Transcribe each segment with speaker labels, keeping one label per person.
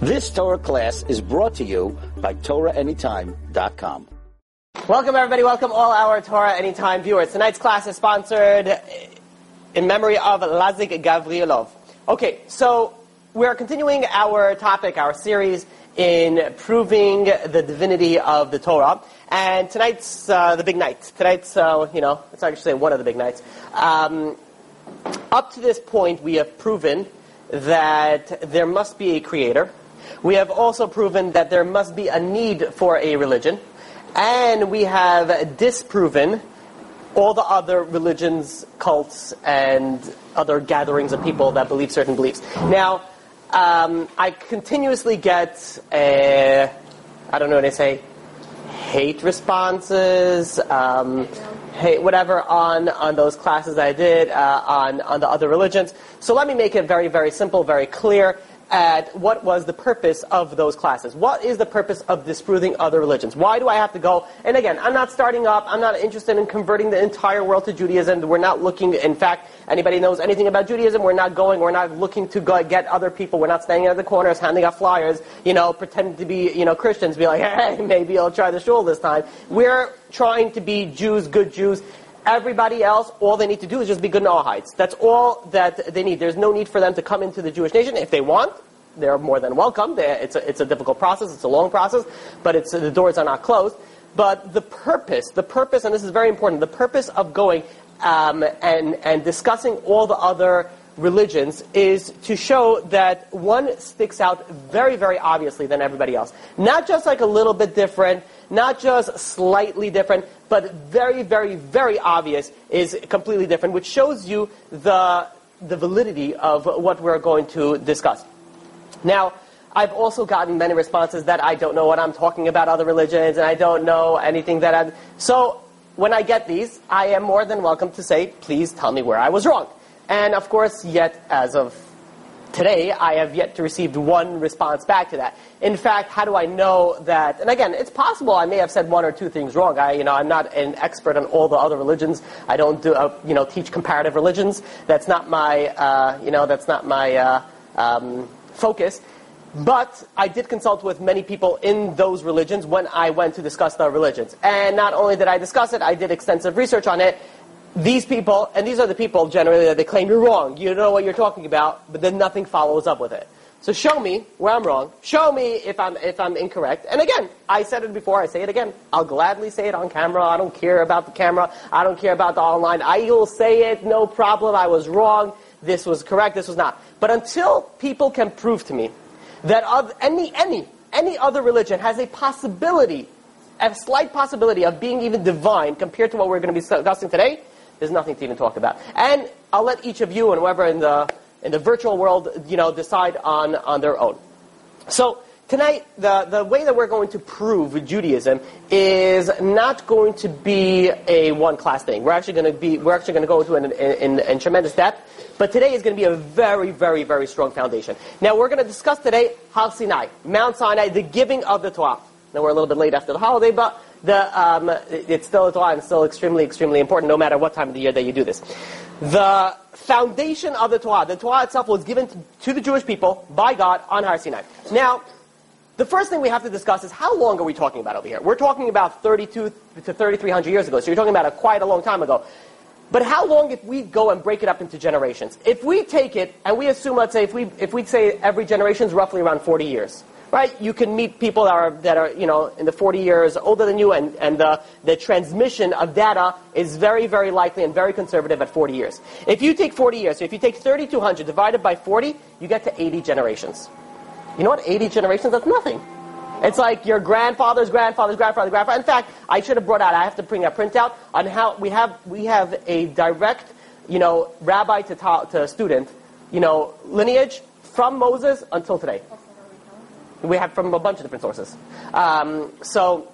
Speaker 1: This Torah class is brought to you by TorahAnytime.com.
Speaker 2: Welcome, everybody. Welcome, all our Torah Anytime viewers. Tonight's class is sponsored in memory of Lazik Gavrilov. Okay, so we're continuing our topic, our series in proving the divinity of the Torah. And tonight's uh, the big night. Tonight's, uh, you know, it's actually one of the big nights. Um, up to this point, we have proven that there must be a creator. We have also proven that there must be a need for a religion. And we have disproven all the other religions, cults, and other gatherings of people that believe certain beliefs. Now, um, I continuously get, uh, I don't know what I say, hate responses, um, hate whatever on on those classes I did uh, on on the other religions. So let me make it very very simple, very clear at what was the purpose of those classes. What is the purpose of disproving other religions? Why do I have to go? And again, I'm not starting up. I'm not interested in converting the entire world to Judaism. We're not looking, in fact, anybody knows anything about Judaism, we're not going, we're not looking to go get other people. We're not standing at the corners handing out flyers, you know, pretending to be, you know, Christians, be like, hey, maybe I'll try the shul this time. We're trying to be Jews, good Jews, Everybody else, all they need to do is just be good Noahides. That's all that they need. There's no need for them to come into the Jewish nation. If they want, they're more than welcome. It's, a, it's a difficult process. It's a long process, but it's, the doors are not closed. But the purpose, the purpose, and this is very important, the purpose of going um, and, and discussing all the other religions is to show that one sticks out very, very obviously than everybody else. Not just like a little bit different, not just slightly different, but very, very, very obvious is completely different, which shows you the, the validity of what we're going to discuss. Now, I've also gotten many responses that I don't know what I'm talking about other religions and I don't know anything that I'm. So, when I get these, I am more than welcome to say, please tell me where I was wrong. And of course, yet as of today, I have yet to receive one response back to that. In fact, how do I know that? And again, it's possible I may have said one or two things wrong. I, you know, I'm not an expert on all the other religions. I don't do, uh, you know, teach comparative religions. That's not my, uh, you know, that's not my uh, um, focus. But I did consult with many people in those religions when I went to discuss the religions. And not only did I discuss it, I did extensive research on it these people, and these are the people generally that they claim you're wrong, you don't know what you're talking about, but then nothing follows up with it. So show me where I'm wrong. Show me if I'm if I'm incorrect. And again, I said it before. I say it again. I'll gladly say it on camera. I don't care about the camera. I don't care about the online. I will say it. No problem. I was wrong. This was correct. This was not. But until people can prove to me that any any any other religion has a possibility, a slight possibility of being even divine compared to what we're going to be discussing today, there's nothing to even talk about. And I'll let each of you and whoever in the in the virtual world, you know, decide on on their own. So tonight, the the way that we're going to prove Judaism is not going to be a one class thing. We're actually going to be we're actually going to go into it in, in, in tremendous depth. But today is going to be a very, very, very strong foundation. Now we're going to discuss today Har Sinai, Mount Sinai, the giving of the Torah. Now we're a little bit late after the holiday, but the, um, it's still a Torah and still extremely, extremely important no matter what time of the year that you do this. The foundation of the Torah, the Torah itself was given to the Jewish people by God on Har Sinai. Now, the first thing we have to discuss is how long are we talking about over here? We're talking about 32 to 3,300 years ago, so you're talking about a quite a long time ago. But how long if we go and break it up into generations? If we take it and we assume, let's say, if we if we say every generation is roughly around 40 years, right? You can meet people that are, that are you know, in the 40 years older than you, and, and the, the transmission of data is very, very likely and very conservative at 40 years. If you take 40 years, so if you take 3,200 divided by 40, you get to 80 generations. You know what? 80 generations, that's nothing. It's like your grandfather's grandfather's grandfather's grandfather. In fact, I should have brought out, I have to bring a printout on how we have, we have a direct, you know, rabbi to, ta- to student, you know, lineage from Moses until today. We have from a bunch of different sources. Um, so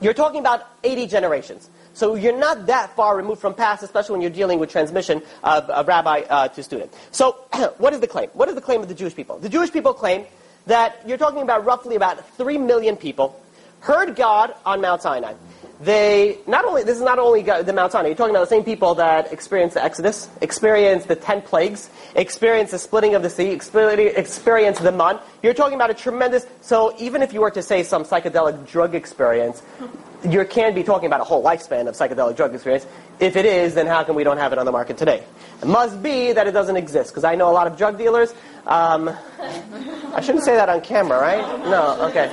Speaker 2: you're talking about 80 generations. So you're not that far removed from past, especially when you're dealing with transmission of, of rabbi uh, to student. So what is the claim? What is the claim of the Jewish people? The Jewish people claim that you're talking about roughly about 3 million people heard God on Mount Sinai. They not only this is not only the Mount Sinai. You're talking about the same people that experienced the Exodus, experienced the ten plagues, experienced the splitting of the sea, experienced the man. You're talking about a tremendous. So even if you were to say some psychedelic drug experience, you can be talking about a whole lifespan of psychedelic drug experience. If it is, then how come we don't have it on the market today? It must be that it doesn't exist because I know a lot of drug dealers. Um, I shouldn't say that on camera, right? No, okay.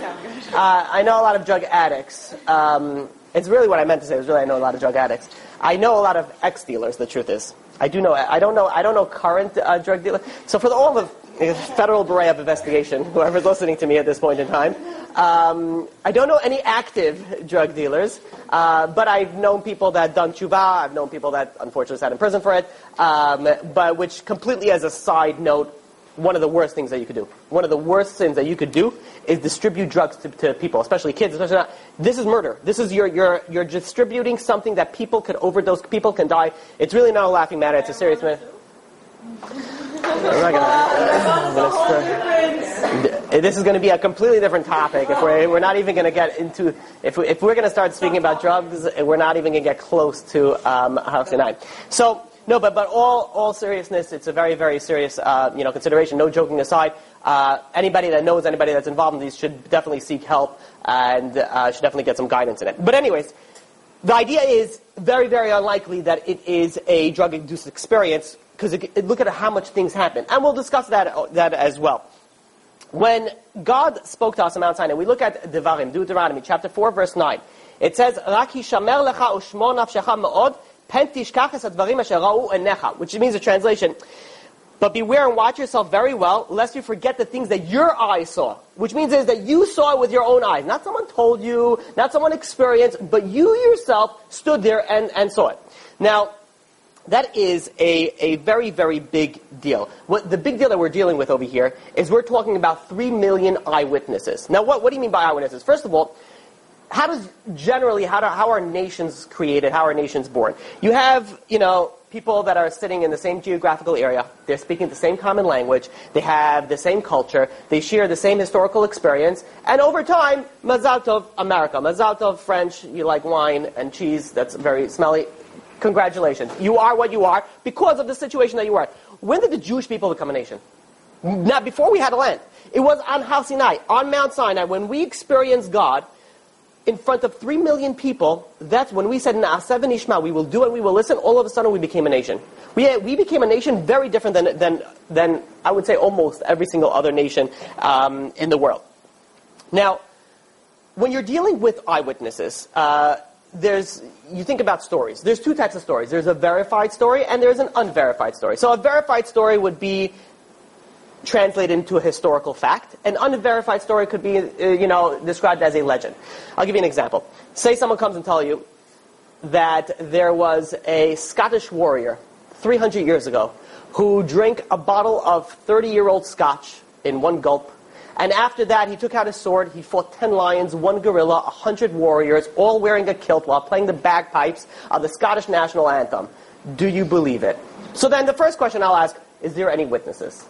Speaker 2: Uh, I know a lot of drug addicts. Um, it's really what I meant to say. Was really I know a lot of drug addicts. I know a lot of ex dealers. The truth is, I do know. I don't know. I don't know current uh, drug dealers. So for the, all the Federal Bureau of Investigation, whoever's listening to me at this point in time, um, I don't know any active drug dealers, uh, but I've known people that done tshuva. I've known people that unfortunately sat in prison for it. Um, but which completely as a side note one of the worst things that you could do. One of the worst sins that you could do is distribute drugs to, to people, especially kids. Especially not, this is murder. This is you're, you're, you're distributing something that people could overdose, people can die. It's really not a laughing matter. It's a serious matter. this is going to be a completely different topic. If we're, we're not even going to get into, if, we, if we're going to start speaking about drugs, we're not even going to get close to um, Sinai. So, no, but, but all, all seriousness, it's a very, very serious uh, you know, consideration. No joking aside, uh, anybody that knows anybody that's involved in these should definitely seek help and uh, should definitely get some guidance in it. But anyways, the idea is very, very unlikely that it is a drug-induced experience because look at how much things happen. And we'll discuss that, that as well. When God spoke to us on Mount Sinai, we look at Devarim, Deuteronomy chapter 4, verse 9. It says, "Rak hishamer lecha ushmor nafshecha me'od which means a translation. But beware and watch yourself very well, lest you forget the things that your eyes saw. Which means is that you saw it with your own eyes. Not someone told you, not someone experienced, but you yourself stood there and, and saw it. Now, that is a, a very, very big deal. What the big deal that we're dealing with over here is we're talking about three million eyewitnesses. Now, what, what do you mean by eyewitnesses? First of all, how does generally how, do, how are nations created? How are nations born? You have you know people that are sitting in the same geographical area. They're speaking the same common language. They have the same culture. They share the same historical experience. And over time, Mazal Tov America, Mazal Tov French. You like wine and cheese. That's very smelly. Congratulations. You are what you are because of the situation that you are. When did the Jewish people become a nation? Not before we had a land. It was on Sinai, on Mount Sinai, when we experienced God in front of three million people, that's when we said, Na'aseh Ishma, we will do it, we will listen, all of a sudden we became a nation. We, we became a nation very different than, than, than, I would say, almost every single other nation um, in the world. Now, when you're dealing with eyewitnesses, uh, there's, you think about stories. There's two types of stories. There's a verified story and there's an unverified story. So a verified story would be translate into a historical fact. An unverified story could be, uh, you know, described as a legend. I'll give you an example. Say someone comes and tell you that there was a Scottish warrior 300 years ago who drank a bottle of 30-year-old scotch in one gulp. And after that, he took out his sword, he fought 10 lions, one gorilla, 100 warriors, all wearing a kilt while playing the bagpipes of the Scottish national anthem. Do you believe it? So then the first question I'll ask, is there any witnesses?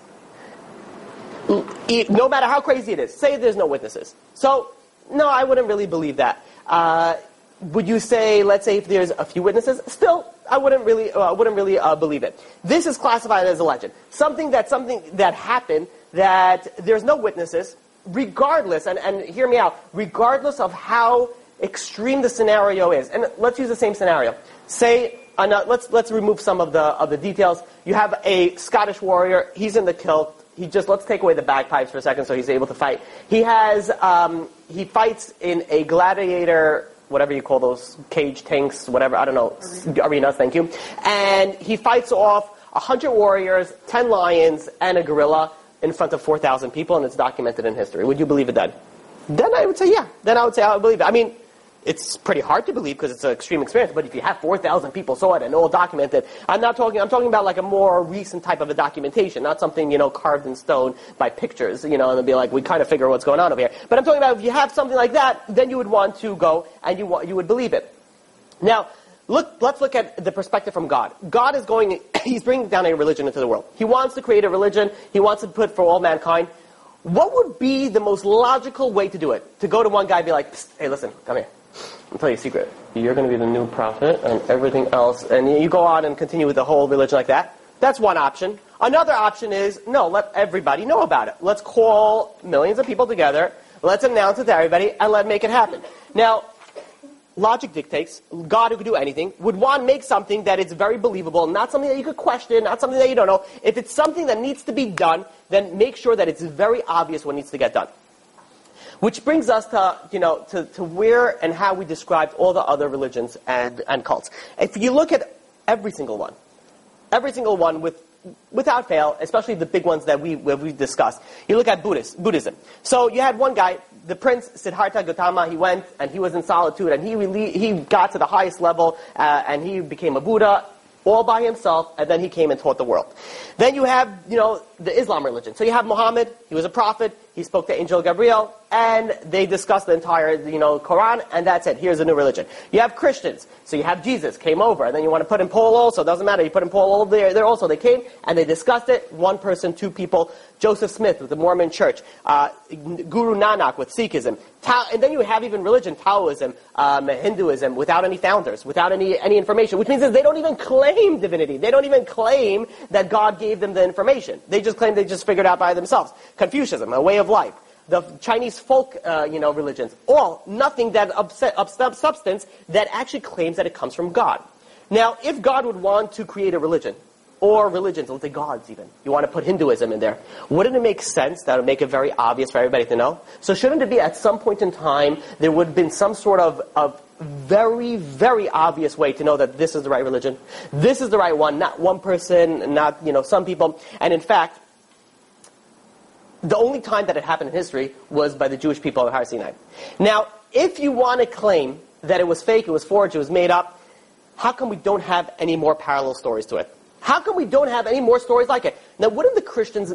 Speaker 2: No matter how crazy it is, say there's no witnesses. So, no, I wouldn't really believe that. Uh, would you say, let's say, if there's a few witnesses, still, I wouldn't really, uh, wouldn't really uh, believe it. This is classified as a legend. Something that something that happened that there's no witnesses, regardless, and, and hear me out, regardless of how extreme the scenario is. And let's use the same scenario. Say, uh, let's let's remove some of the of the details. You have a Scottish warrior. He's in the kilt he just let's take away the bagpipes for a second, so he's able to fight. He has um, he fights in a gladiator, whatever you call those cage tanks, whatever I don't know Arena. arenas. Thank you. And he fights off hundred warriors, ten lions, and a gorilla in front of four thousand people, and it's documented in history. Would you believe it then? Then I would say yeah. Then I would say I would believe it. I mean, it's pretty hard to believe because it's an extreme experience. But if you have 4,000 people saw it and all documented, I'm not talking, I'm talking about like a more recent type of a documentation, not something, you know, carved in stone by pictures, you know, and then be like, we kind of figure what's going on over here. But I'm talking about if you have something like that, then you would want to go and you, you would believe it. Now, look, let's look at the perspective from God. God is going, he's bringing down a religion into the world. He wants to create a religion. He wants to put for all mankind. What would be the most logical way to do it? To go to one guy and be like, hey, listen, come here. I'll tell you a secret. You're going to be the new prophet and everything else, and you go on and continue with the whole religion like that. That's one option. Another option is, no, let everybody know about it. Let's call millions of people together, let's announce it to everybody, and let's make it happen. Now, logic dictates, God who could do anything, would want to make something that is very believable, not something that you could question, not something that you don't know. If it's something that needs to be done, then make sure that it's very obvious what needs to get done. Which brings us to, you know, to, to where and how we described all the other religions and, and cults. If you look at every single one, every single one with without fail, especially the big ones that we we discussed. You look at Buddhist, Buddhism. So you had one guy, the prince Siddhartha Gautama. He went and he was in solitude, and he he got to the highest level, uh, and he became a Buddha all by himself, and then he came and taught the world. Then you have, you know, the Islam religion. So you have Muhammad. He was a prophet. He spoke to Angel Gabriel, and they discussed the entire, you know, Quran, and that's it. Here's a new religion. You have Christians. So you have Jesus came over, and then you want to put in Paul also. Doesn't matter. You put in Paul over there, there also. They came and they discussed it. One person, two people. Joseph Smith with the Mormon Church. Uh, Guru Nanak with Sikhism. And then you have even religion, Taoism, um, Hinduism, without any founders, without any any information. Which means that they don't even claim divinity. They don't even claim that God gave them the information. They just claim they just figured out by themselves. Confucianism, a way of life. The Chinese folk, uh, you know, religions, all nothing that upset, substance that actually claims that it comes from God. Now, if God would want to create a religion, or religions, let's say gods even, you want to put Hinduism in there, wouldn't it make sense that would make it very obvious for everybody to know? So shouldn't it be at some point in time there would have been some sort of, of very, very obvious way to know that this is the right religion, this is the right one, not one person, not you know some people, and in fact, the only time that it happened in history was by the Jewish people of Har Sinai. Now, if you want to claim that it was fake, it was forged, it was made up, how come we don't have any more parallel stories to it? How come we don't have any more stories like it? Now, wouldn't the Christians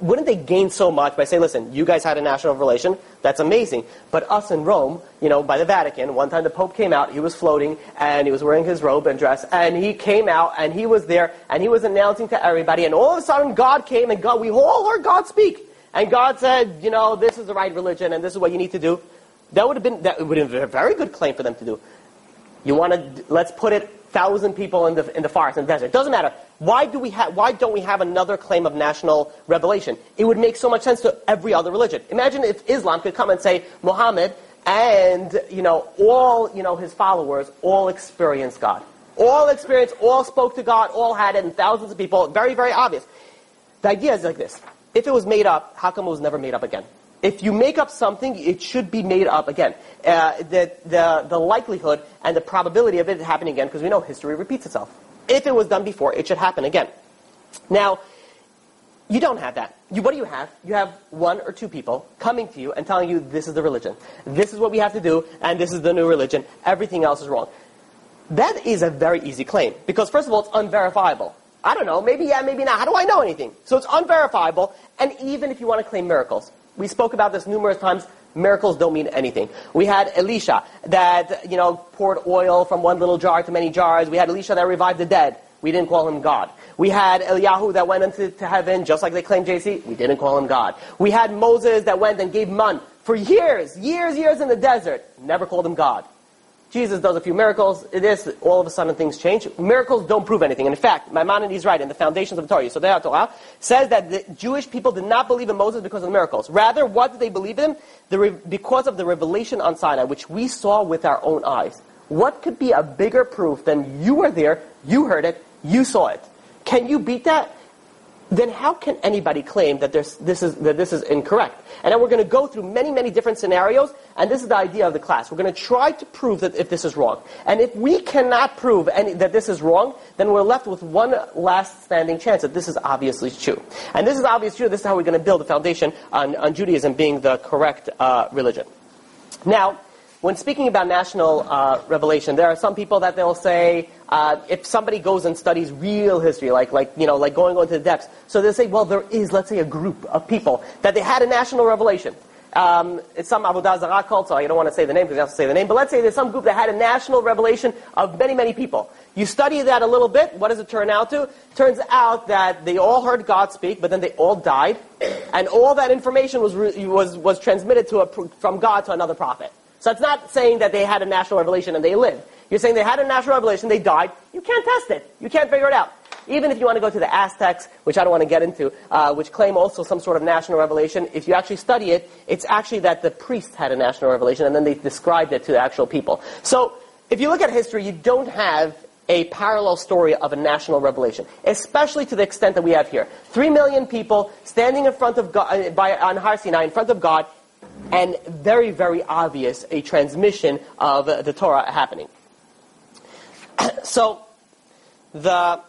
Speaker 2: wouldn't they gain so much by saying, listen, you guys had a national relation, that's amazing, but us in Rome, you know, by the Vatican, one time the Pope came out, he was floating, and he was wearing his robe and dress, and he came out, and he was there, and he was announcing to everybody, and all of a sudden God came, and God, we all heard God speak, and God said, you know, this is the right religion, and this is what you need to do. That would have been, that would have been a very good claim for them to do. You want to, let's put it, thousand people in the, in the forest, in the desert. Doesn't matter. Why, do we ha- why don't we have another claim of national revelation? It would make so much sense to every other religion. Imagine if Islam could come and say, Muhammad and, you know, all, you know, his followers all experienced God. All experienced, all spoke to God, all had it, and thousands of people. Very, very obvious. The idea is like this. If it was made up, how come it was never made up again? If you make up something, it should be made up again. Uh, the, the, the likelihood and the probability of it happening again, because we know history repeats itself. If it was done before, it should happen again. Now, you don't have that. You, what do you have? You have one or two people coming to you and telling you this is the religion. This is what we have to do, and this is the new religion. Everything else is wrong. That is a very easy claim. Because first of all, it's unverifiable. I don't know, maybe yeah, maybe not. How do I know anything? So it's unverifiable, and even if you want to claim miracles, we spoke about this numerous times. Miracles don't mean anything. We had Elisha that, you know, poured oil from one little jar to many jars. We had Elisha that revived the dead. We didn't call him God. We had Eliyahu that went into heaven, just like they claim JC. We didn't call him God. We had Moses that went and gave man for years, years, years in the desert. Never called him God. Jesus does a few miracles. It is all of a sudden things change. Miracles don't prove anything. And in fact, Maimonides is right in the foundations of the Torah. So the Torah says that the Jewish people did not believe in Moses because of the miracles. Rather, what did they believe in? The because of the revelation on Sinai, which we saw with our own eyes. What could be a bigger proof than you were there, you heard it, you saw it? Can you beat that? Then how can anybody claim that, this, is, that this is incorrect? And then we're going to go through many, many different scenarios, and this is the idea of the class. We're going to try to prove that if this is wrong. And if we cannot prove any, that this is wrong, then we're left with one last standing chance that this is obviously true. And this is obviously true. This is how we're going to build a foundation on, on Judaism being the correct uh, religion. Now, when speaking about national uh, revelation, there are some people that they'll say, uh, if somebody goes and studies real history, like, like, you know, like going into the depths, so they'll say, well, there is, let's say, a group of people that they had a national revelation. Um, it's some Avodah Zarah cult, so I don't want to say the name because you have to say the name, but let's say there's some group that had a national revelation of many, many people. You study that a little bit, what does it turn out to? Turns out that they all heard God speak, but then they all died, and all that information was, was, was transmitted to a, from God to another prophet. So it's not saying that they had a national revelation and they lived. You're saying they had a national revelation, they died. You can't test it. You can't figure it out. Even if you want to go to the Aztecs, which I don't want to get into, uh, which claim also some sort of national revelation, if you actually study it, it's actually that the priests had a national revelation and then they described it to the actual people. So if you look at history, you don't have a parallel story of a national revelation, especially to the extent that we have here. Three million people standing in front of God, uh, by, on Har Sinai, in front of God, and very, very obvious a transmission of the Torah happening. so, the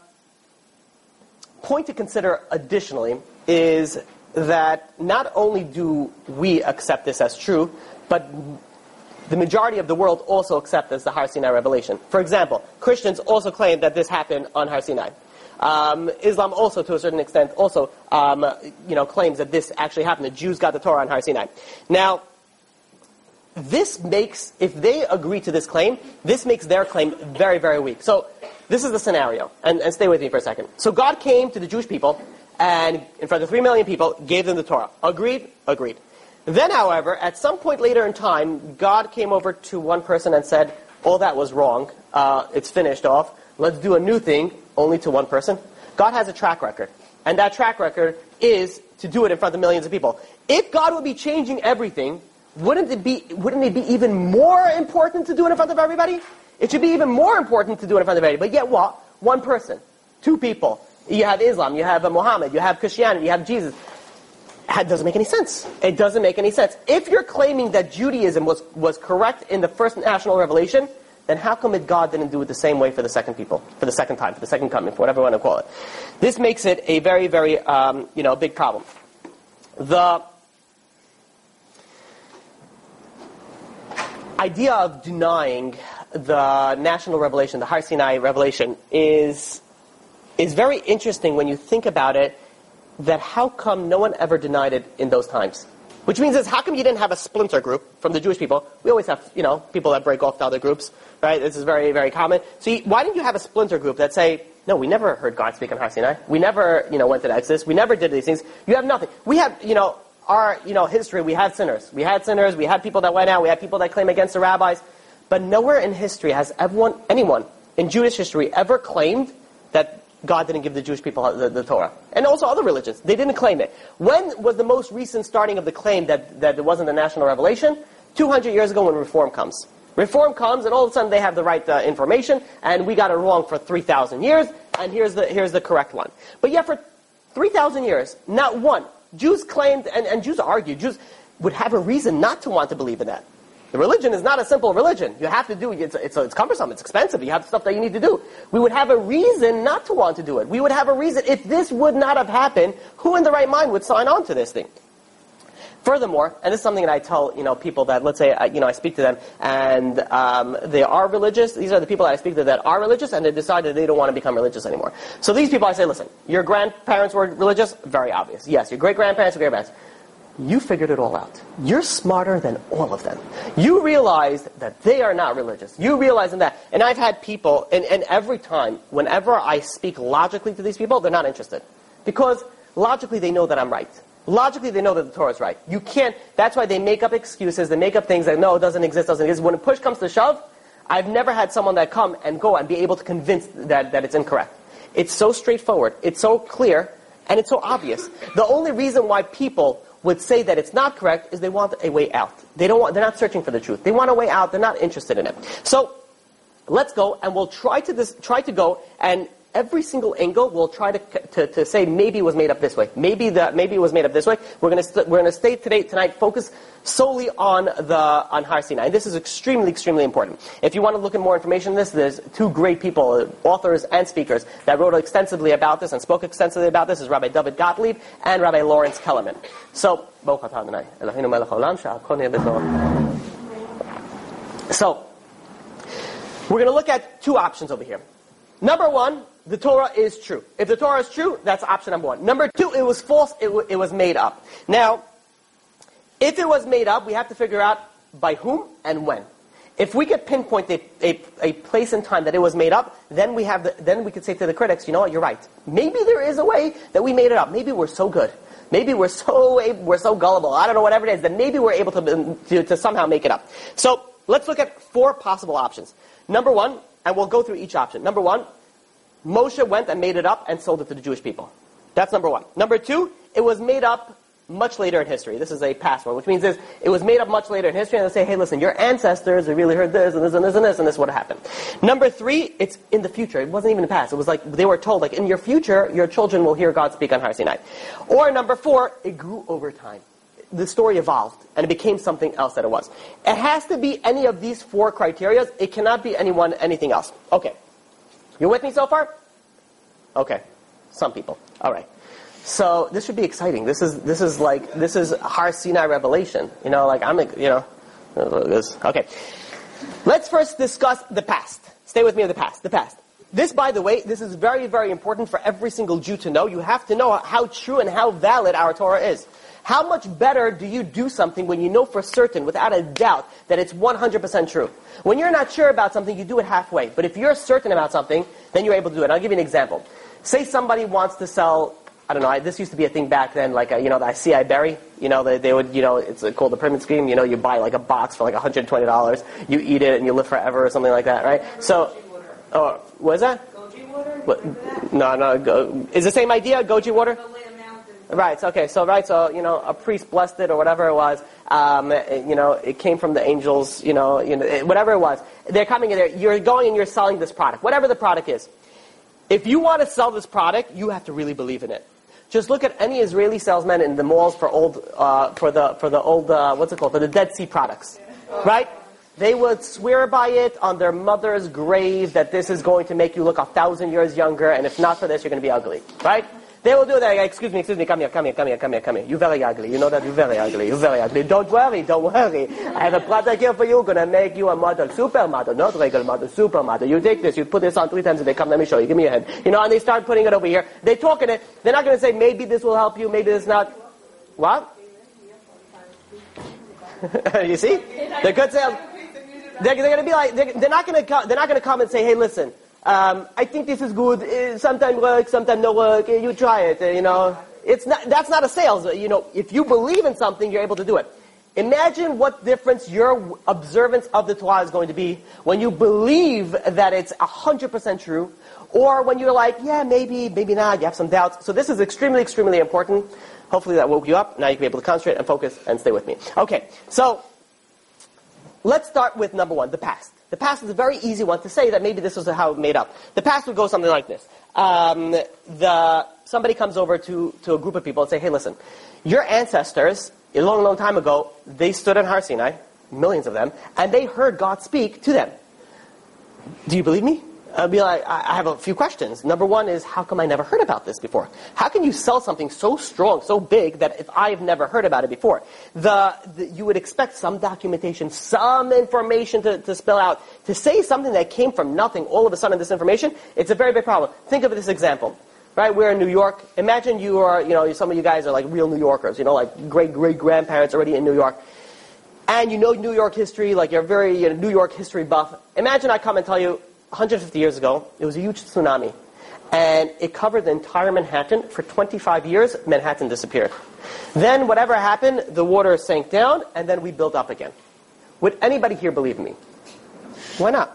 Speaker 2: point to consider additionally is that not only do we accept this as true, but the majority of the world also accept as the Har Sinai revelation. For example, Christians also claim that this happened on Har Sinai. Um, Islam also, to a certain extent, also um, you know claims that this actually happened. The Jews got the Torah on Har Sinai. Now, this makes, if they agree to this claim, this makes their claim very, very weak. So, this is the scenario, and, and stay with me for a second. So, God came to the Jewish people, and in front of three million people, gave them the Torah. Agreed? Agreed. Then, however, at some point later in time, God came over to one person and said, all that was wrong. Uh, it's finished off. Let's do a new thing, only to one person. God has a track record. And that track record is to do it in front of millions of people. If God would be changing everything, wouldn't it be, wouldn't it be even more important to do it in front of everybody? It should be even more important to do it in front of everybody. But yet what? One person. Two people. You have Islam, you have Muhammad, you have Christianity, you have Jesus it doesn't make any sense. It doesn't make any sense. If you're claiming that Judaism was, was correct in the first national revelation, then how come it God didn't do it the same way for the second people, for the second time, for the second coming, for whatever you want to call it? This makes it a very, very, um, you know, big problem. The idea of denying the national revelation, the Har Sinai revelation, is is very interesting when you think about it that how come no one ever denied it in those times? Which means is how come you didn't have a splinter group from the Jewish people? We always have, you know, people that break off to other groups, right? This is very, very common. So you, why didn't you have a splinter group that say, no, we never heard God speak on Har Sinai. We never, you know, went to the Exodus. We never did these things. You have nothing. We have, you know, our, you know, history, we had sinners. We had sinners. We had people that went out. We had people that claim against the rabbis. But nowhere in history has everyone, anyone in Jewish history ever claimed that God didn't give the Jewish people the, the, Torah. And also other religions. They didn't claim it. When was the most recent starting of the claim that, that it wasn't a national revelation? 200 years ago when Reform comes. Reform comes and all of a sudden they have the right uh, information and we got it wrong for 3,000 years and here's the, here's the correct one. But yet for 3,000 years, not one. Jews claimed, and, and Jews argued, Jews would have a reason not to want to believe in that. The religion is not a simple religion. You have to do it's, it's, it's cumbersome, it's expensive, you have stuff that you need to do. We would have a reason not to want to do it. We would have a reason, if this would not have happened, who in the right mind would sign on to this thing? Furthermore, and this is something that I tell you know people that let's say I, you know I speak to them and um, they are religious. These are the people that I speak to that are religious and they decide that they don't want to become religious anymore. So these people I say, listen, your grandparents were religious, very obvious. Yes, your great grandparents were great grandparents you figured it all out. You're smarter than all of them. You realized that they are not religious. You realize that. And I've had people, and, and every time, whenever I speak logically to these people, they're not interested. Because logically they know that I'm right. Logically they know that the Torah is right. You can't, that's why they make up excuses, they make up things that no, it doesn't exist, doesn't exist. When push comes to shove, I've never had someone that come and go and be able to convince that, that it's incorrect. It's so straightforward, it's so clear, and it's so obvious. The only reason why people would say that it's not correct is they want a way out. They don't want, they're not searching for the truth. They want a way out. They're not interested in it. So let's go and we'll try to try to go and every single angle we'll try to, to, to say maybe it was made up this way. Maybe the, maybe it was made up this way. We're going to we're going to stay today tonight focus solely on the on Har Sinai. And this is extremely extremely important. If you want to look at more information on this, there's two great people, authors and speakers that wrote extensively about this and spoke extensively about this is Rabbi David Gottlieb and Rabbi Lawrence Kelemen. So, so we're going to look at two options over here. Number one, the Torah is true. If the Torah is true, that's option number one. Number two, it was false, it, w- it was made up. Now, if it was made up, we have to figure out by whom and when. If we could pinpoint a, a, a, place and time that it was made up, then we have the, then we could say to the critics, you know what, you're right. Maybe there is a way that we made it up. Maybe we're so good Maybe we're so we're so gullible. I don't know whatever it is that maybe we're able to, um, to, to somehow make it up. So let's look at four possible options. Number one, and we'll go through each option. Number one, Moshe went and made it up and sold it to the Jewish people. That's number one. Number two, it was made up much later in history. This is a past one, which means this, it was made up much later in history, and they say, hey, listen, your ancestors really heard this, and this, and this, and this, and this would have happened. Number three, it's in the future. It wasn't even in the past. It was like they were told, like, in your future, your children will hear God speak on Har Sinai. Or number four, it grew over time. The story evolved, and it became something else that it was. It has to be any of these four criteria. It cannot be anyone, anything else. Okay. You with me so far? Okay. Some people. All right. So this should be exciting. This is this is like this is Har Sinai revelation. You know, like I'm you know. Okay. Let's first discuss the past. Stay with me in the past. The past. This, by the way, this is very, very important for every single Jew to know. You have to know how true and how valid our Torah is. How much better do you do something when you know for certain, without a doubt, that it's 100% true? When you're not sure about something, you do it halfway. But if you're certain about something, then you're able to do it. I'll give you an example. Say somebody wants to sell I don't know. I, this used to be a thing back then, like a, you know the acai berry. You know they, they would you know it's called the pyramid scheme. You know you buy like a box for like 120 dollars. You eat it and you live forever or something like that, right? So, oh, what is that?
Speaker 3: Goji water?
Speaker 2: What? No, no. Go, is the same idea? Goji water? Right. Okay. So right. So you know, a priest blessed it or whatever it was. Um, you know, it came from the angels. You know, you know, whatever it was. They're coming in there. You're going and you're selling this product, whatever the product is. If you want to sell this product, you have to really believe in it. Just look at any Israeli salesman in the malls for old, uh, for the for the old, uh, what's it called, for the Dead Sea products, right? They would swear by it on their mother's grave that this is going to make you look a thousand years younger, and if not for this, you're going to be ugly, right? They will do that. Excuse me, excuse me, come here, come here, come here, come here, come here. You're very ugly. You know that you're very ugly. You're very ugly. Don't worry, don't worry. I have a product here for you. Gonna make you a model, supermodel, not regular model, supermodel. You take this, you put this on three times a day. Come, let me show you. Give me your hand. You know, and they start putting it over here. They talk in it. They're not gonna say maybe this will help you, maybe this not. What? you see? They're good sales. They're, they're gonna be like, they're, they're not gonna they're not gonna come and say, hey, listen. Um, I think this is good. Uh, sometimes work, sometimes no work. Uh, you try it. Uh, you know, it's not. That's not a sales. You know, if you believe in something, you're able to do it. Imagine what difference your observance of the Torah is going to be when you believe that it's 100% true, or when you're like, yeah, maybe, maybe not, you have some doubts. So this is extremely, extremely important. Hopefully that woke you up. Now you can be able to concentrate and focus and stay with me. Okay, so let's start with number one, the past. The past is a very easy one to say that maybe this was how it made up. The past would go something like this. Um, the, somebody comes over to, to a group of people and say, hey, listen, your ancestors, a long, long time ago, they stood on Har Sinai, millions of them, and they heard God speak to them. Do you believe me? I'd be like, I have a few questions. Number one is, how come I never heard about this before? How can you sell something so strong, so big, that if I've never heard about it before? The, the you would expect some documentation, some information to, to spell out. To say something that came from nothing, all of a sudden this information, it's a very big problem. Think of this example. Right, we're in New York. Imagine you are, you know, some of you guys are like real New Yorkers, you know, like great great grandparents already in New York and you know New York history, like you're very you know, New York history buff. Imagine I come and tell you, 150 years ago, it was a huge tsunami. And it covered the entire Manhattan. For 25 years, Manhattan disappeared. Then whatever happened, the water sank down, and then we built up again. Would anybody here believe me? Why not?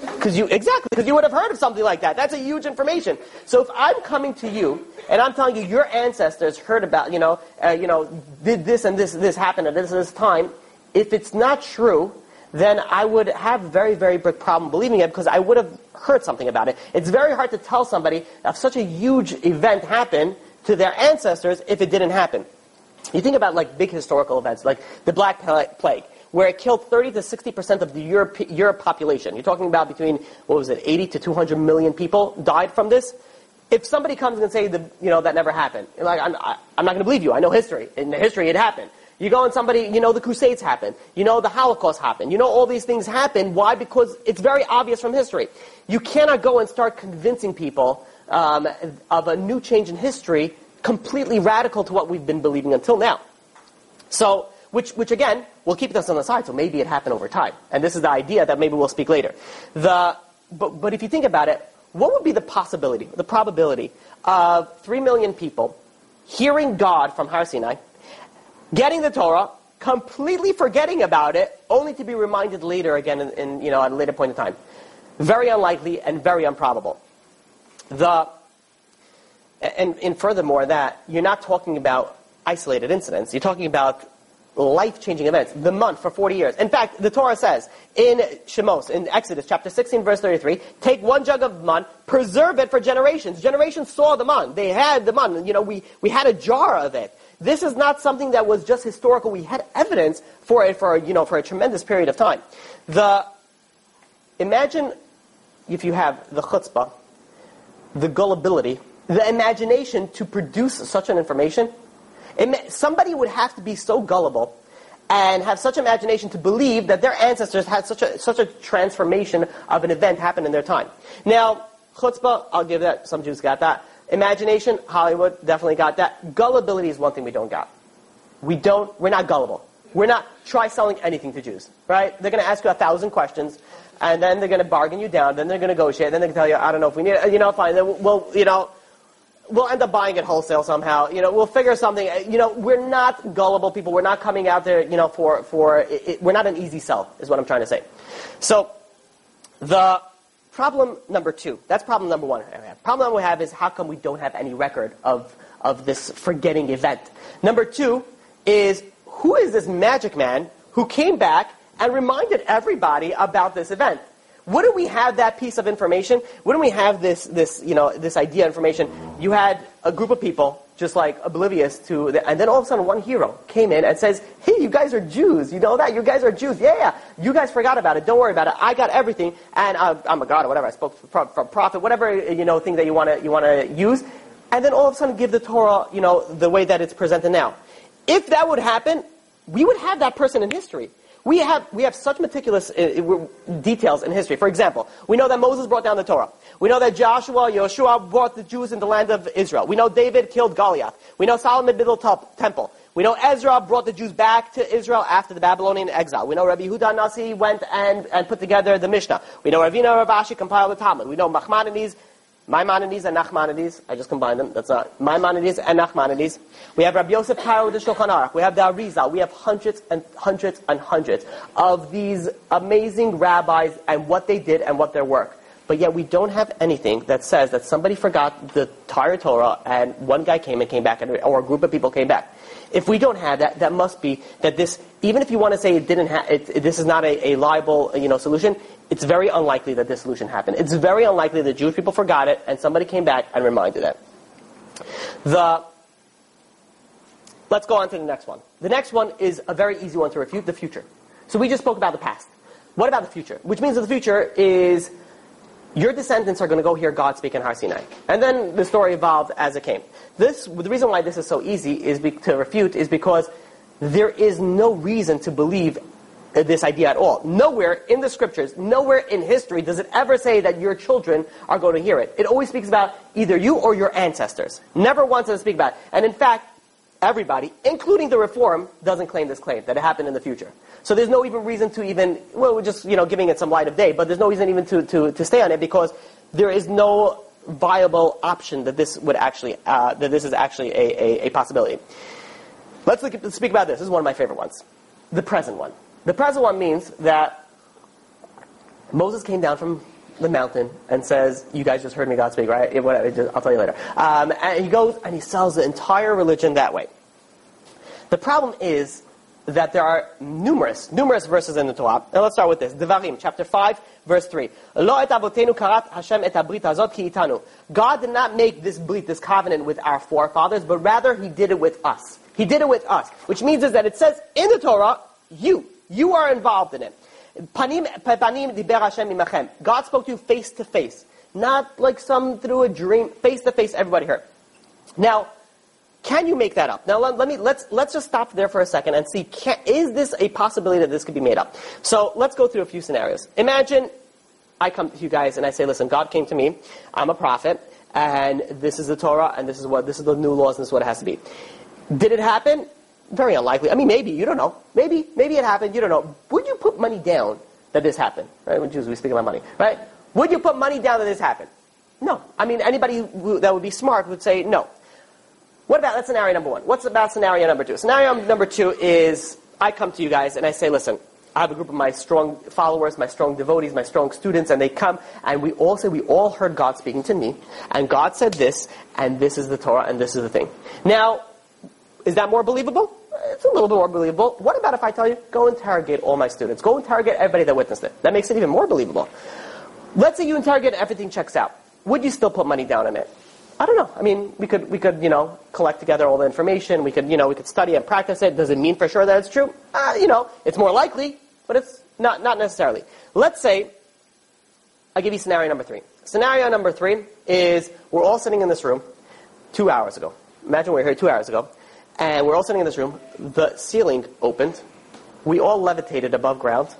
Speaker 2: Because you exactly because you would have heard of something like that. That's a huge information. So if I'm coming to you and I'm telling you your ancestors heard about you know uh, you know did this and this this happened at this and this time, if it's not true, then I would have very, very big problem believing it because I would have heard something about it. It's very hard to tell somebody if such a huge event happened to their ancestors if it didn't happen. You think about like big historical events, like the Black Plague, where it killed 30 to 60 percent of the Europe, Europe population. You're talking about between what was it, 80 to 200 million people died from this. If somebody comes and say, the, you know, that never happened, like I'm, I'm not going to believe you. I know history. In the history, it happened. You go and somebody, you know the Crusades happened. You know the Holocaust happened. You know all these things happened. Why? Because it's very obvious from history. You cannot go and start convincing people um, of a new change in history completely radical to what we've been believing until now. So, which, which again, we'll keep this on the side, so maybe it happened over time. And this is the idea that maybe we'll speak later. The, but, but if you think about it, what would be the possibility, the probability of 3 million people hearing God from Har Sinai, getting the Torah, completely forgetting about it, only to be reminded later again in, in, you know, at a later point in time. Very unlikely and very improbable. The, and, and furthermore, that you're not talking about isolated incidents. You're talking about life-changing events. The month for 40 years. In fact, the Torah says in Shemos, in Exodus chapter 16, verse 33, take one jug of man, preserve it for generations. Generations saw the man. They had the man. You know, we, we had a jar of it. This is not something that was just historical. We had evidence for it for, you know, for a tremendous period of time. The, imagine if you have the chutzpah, the gullibility, the imagination to produce such an information, somebody would have to be so gullible and have such imagination to believe that their ancestors had such a, such a transformation of an event happen in their time. Now, chutzpah, I'll give that, some Jews got that. Imagination, Hollywood definitely got that. Gullibility is one thing we don't got. We don't, we're not gullible. We're not, try selling anything to Jews, right? They're going to ask you a thousand questions, and then they're going to bargain you down, then they're going to negotiate, then they're going to tell you, I don't know if we need it, you know, fine, then we'll, you know, we'll end up buying it wholesale somehow. You know, we'll figure something. You know, we're not gullible people. We're not coming out there. You know, for for it, it, we're not an easy sell, is what I'm trying to say. So, the problem number two. That's problem number one. Problem number we have is how come we don't have any record of of this forgetting event. Number two is who is this magic man who came back and reminded everybody about this event? Wouldn't we have that piece of information? Wouldn't we have this, this, you know, this idea information? You had a group of people just like oblivious to, the, and then all of a sudden one hero came in and says, "Hey, you guys are Jews. You know that? You guys are Jews. Yeah, yeah. You guys forgot about it. Don't worry about it. I got everything, and uh, I'm a god or whatever. I spoke from prophet, whatever you know thing that you want to you want to use." And then all of a sudden give the Torah, you know, the way that it's presented now. If that would happen, we would have that person in history. We have, we have such meticulous uh, details in history. For example, we know that Moses brought down the Torah. We know that Joshua, Yeshua brought the Jews in the land of Israel. We know David killed Goliath. We know Solomon built the temple. We know Ezra brought the Jews back to Israel after the Babylonian exile. We know Rabbi Yehuda Nasi went and, and put together the Mishnah. We know Ravina Rav Ashi compiled the Talmud. We know Nachmanides Maimonides and Nachmanides, I just combined them, that's not, Maimonides and Nachmanides. We have Rabbi Yosef Karo the Shulchan Aruch. We have the Arizal. We have hundreds and hundreds and hundreds of these amazing rabbis and what they did and what their work. But yet we don't have anything that says that somebody forgot the entire Torah and one guy came and came back, or a group of people came back. If we don't have that, that must be that this, even if you want to say it didn't ha- it, this is not a, a liable you know, solution, it's very unlikely that this solution happened. It's very unlikely that Jewish people forgot it and somebody came back and reminded it. The, let's go on to the next one. The next one is a very easy one to refute, the future. So we just spoke about the past. What about the future? Which means that the future is your descendants are going to go hear God speak in Har Sinai. And then the story evolved as it came. This, the reason why this is so easy is be, to refute is because there is no reason to believe this idea at all. Nowhere in the scriptures, nowhere in history does it ever say that your children are going to hear it. It always speaks about either you or your ancestors. Never once does it speak about it. And in fact, everybody, including the Reform, doesn't claim this claim, that it happened in the future. So there's no even reason to even, well, we're just, you know, giving it some light of day, but there's no reason even to, to, to stay on it because there is no viable option that this would actually, uh, that this is actually a, a, a possibility. Let's, look at, let's speak about this. This is one of my favorite ones. The present one. The present one means that Moses came down from the mountain and says, "You guys just heard me God speak, right? It, whatever, I'll tell you later." Um, and he goes and he sells the entire religion that way. The problem is that there are numerous, numerous verses in the Torah. And let's start with this. Devarim, chapter 5, verse 3. God did not make this brit, this covenant with our forefathers, but rather He did it with us. He did it with us. Which means is that it says in the Torah, you, you are involved in it. Panim, diber Hashem imachem. God spoke to you face to face. Not like some through a dream. Face to face, everybody heard. Now, can you make that up? Now let, let, me let's let's just stop there for a second and see can, is this a possibility that this could be made up? So let's go through a few scenarios. Imagine I come to you guys and I say, listen, God came to me. I'm a prophet, and this is the Torah, and this is what this is the new laws, and this is what it has to be. Did it happen? Very unlikely. I mean, maybe. You don't know. Maybe. Maybe it happened. You don't know. Would you put money down that this happened? Right? When Jews, we speak about money. Right? Would you put money down that this happened? No. I mean, anybody that would be smart would say no. What about that's scenario number one? What's about scenario number two? Scenario number two is I come to you guys and I say, listen, I have a group of my strong followers, my strong devotees, my strong students, and they come and we all say we all heard God speaking to me, and God said this, and this is the Torah, and this is the thing. Now, is that more believable? It's a little bit more believable. What about if I tell you, go interrogate all my students, go interrogate everybody that witnessed it? That makes it even more believable. Let's say you interrogate and everything checks out. Would you still put money down on it? I don't know. I mean, we could we could you know collect together all the information. We could you know we could study and practice it. Does it mean for sure that it's true? Uh, you know, it's more likely, but it's not not necessarily. Let's say I'll give you scenario number three. Scenario number three is we're all sitting in this room two hours ago. Imagine we we're here two hours ago, and we're all sitting in this room. The ceiling opened. We all levitated above ground.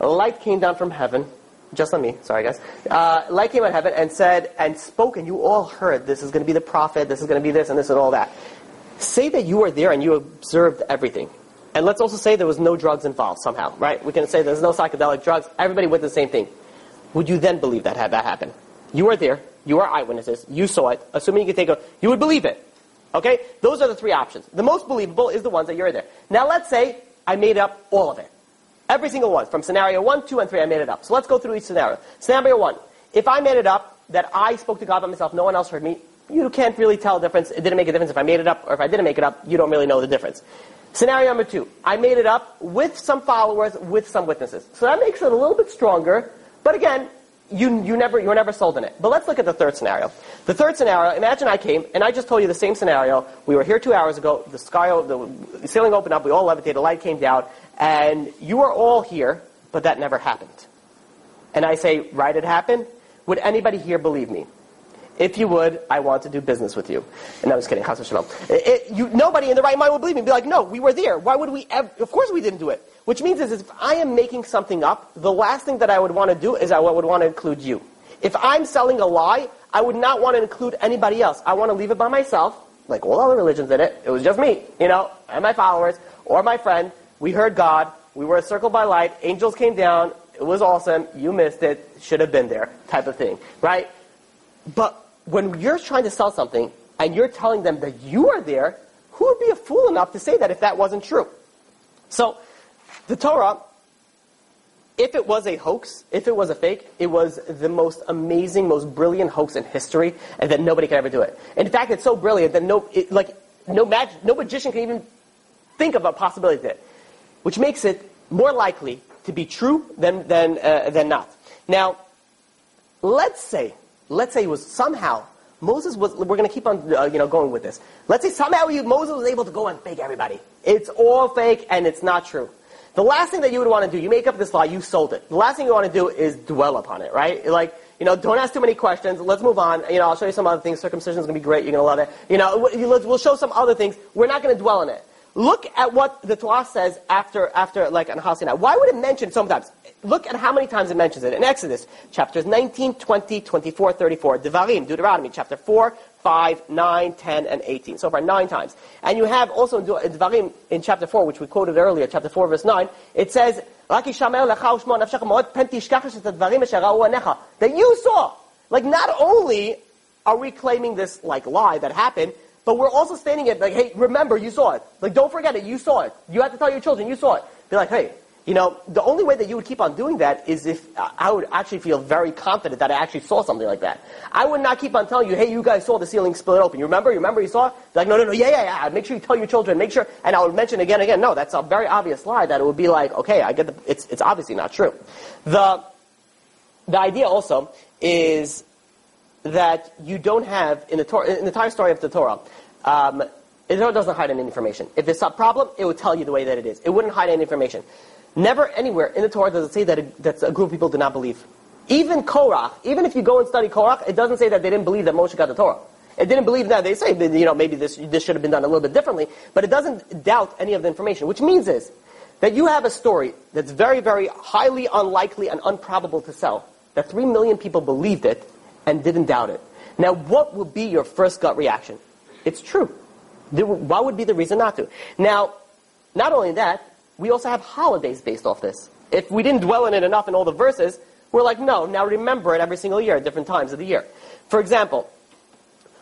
Speaker 2: Light came down from heaven just on me, sorry guys, uh, light came out of heaven and said, and spoke, and you all heard, this is going to be the prophet, this is going to be this, and this, and all that. Say that you were there and you observed everything. And let's also say there was no drugs involved somehow, right? We can say there's no psychedelic drugs, everybody went the same thing. Would you then believe that had that happened? You were there, you are eyewitnesses, you saw it, assuming you could take a, you would believe it. Okay? Those are the three options. The most believable is the ones that you're there. Now let's say I made up all of it. Every single one. From scenario 1, 2, and 3, I made it up. So let's go through each scenario. Scenario 1. If I made it up that I spoke to God by myself, no one else heard me, you can't really tell the difference. It didn't make a difference if I made it up or if I didn't make it up. You don't really know the difference. Scenario number 2. I made it up with some followers, with some witnesses. So that makes it a little bit stronger. But again, you, you never, you were never sold in it. But let's look at the third scenario. The third scenario, imagine I came and I just told you the same scenario. We were here two hours ago. The sky, the ceiling opened up. We all levitated. The light came down and you are all here, but that never happened. And I say, right, it happened? Would anybody here believe me? If you would, I want to do business with you. And I was kidding. It, you, nobody in the right mind would believe me. Be like, no, we were there. Why would we ever? Of course we didn't do it. Which means is, if I am making something up, the last thing that I would want to do is I would want to include you. If I'm selling a lie, I would not want to include anybody else. I want to leave it by myself, like all other religions did it. It was just me, you know, and my followers, or my friend, we heard God. We were circled by light. Angels came down. It was awesome. You missed it. Should have been there. Type of thing. Right? But when you're trying to sell something and you're telling them that you are there, who would be a fool enough to say that if that wasn't true? So, the Torah, if it was a hoax, if it was a fake, it was the most amazing, most brilliant hoax in history, and that nobody could ever do it. In fact, it's so brilliant that no, it, like, no, mag- no magician can even think of a possibility of it which makes it more likely to be true than, than, uh, than not. Now, let's say, let's say it was somehow, Moses was, we're going to keep on uh, you know, going with this. Let's say somehow Moses was able to go and fake everybody. It's all fake and it's not true. The last thing that you would want to do, you make up this lie, you sold it. The last thing you want to do is dwell upon it, right? Like, you know, don't ask too many questions. Let's move on. You know, I'll show you some other things. Circumcision is going to be great. You're going to love it. You know, we'll show some other things. We're not going to dwell on it. Look at what the Torah says after, after like on Har Why would it mention sometimes? Look at how many times it mentions it. In Exodus, chapters 19, 20, 24, 34. Devarim, Deuteronomy, chapter 4, 5, 9, 10, and 18. So far, nine times. And you have also in Devarim in chapter 4, which we quoted earlier, chapter 4, verse 9, it says, that you saw. Like, not only are we claiming this, like, lie that happened, but we're also stating it like, hey, remember, you saw it. Like, don't forget it, you saw it. You have to tell your children, you saw it. Be like, hey, you know, the only way that you would keep on doing that is if I would actually feel very confident that I actually saw something like that. I would not keep on telling you, hey, you guys saw the ceiling split open. You remember? You remember you saw? Be like, no, no, no, yeah, yeah, yeah. Make sure you tell your children. Make sure. And I would mention again and again, no, that's a very obvious lie that it would be like, okay, I get the, it's, it's obviously not true. The, the idea also is that you don't have, in the, Torah, in the entire story of the Torah, um, it doesn't hide any information. If it's a problem, it would tell you the way that it is. It wouldn't hide any information. Never anywhere in the Torah does it say that, it, that a group of people did not believe. Even Korach, even if you go and study Korach, it doesn't say that they didn't believe that Moshe got the Torah. It didn't believe that. They say, you know, maybe this, this should have been done a little bit differently, but it doesn't doubt any of the information, which means is that you have a story that's very, very highly unlikely and improbable to sell, that three million people believed it and didn't doubt it. Now, what would be your first gut reaction? It's true. What would be the reason not to? Now, not only that, we also have holidays based off this. If we didn't dwell on it enough in all the verses, we're like, no, now remember it every single year at different times of the year. For example,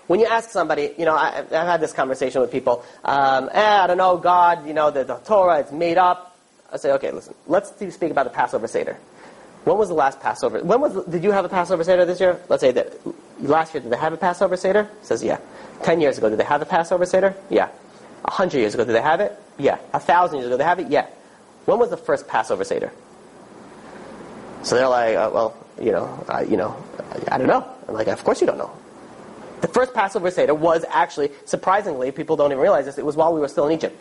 Speaker 2: When you ask somebody, you know, I, I've had this conversation with people. Um, eh, I don't know, God, you know, the, the Torah, it's made up. I say, okay, listen, let's speak about the Passover Seder. When was the last Passover? When was? Did you have a Passover Seder this year? Let's say that last year. Did they have a Passover Seder? Says yeah. Ten years ago, did they have a Passover Seder? Yeah. A hundred years ago, did they have it? Yeah. A thousand years ago, they have it? Yeah. When was the first Passover Seder? So they're like, uh, well, you know, I, you know, I, I don't know. I'm like, of course you don't know. The first Passover Seder was actually, surprisingly, people don't even realize this, it was while we were still in Egypt.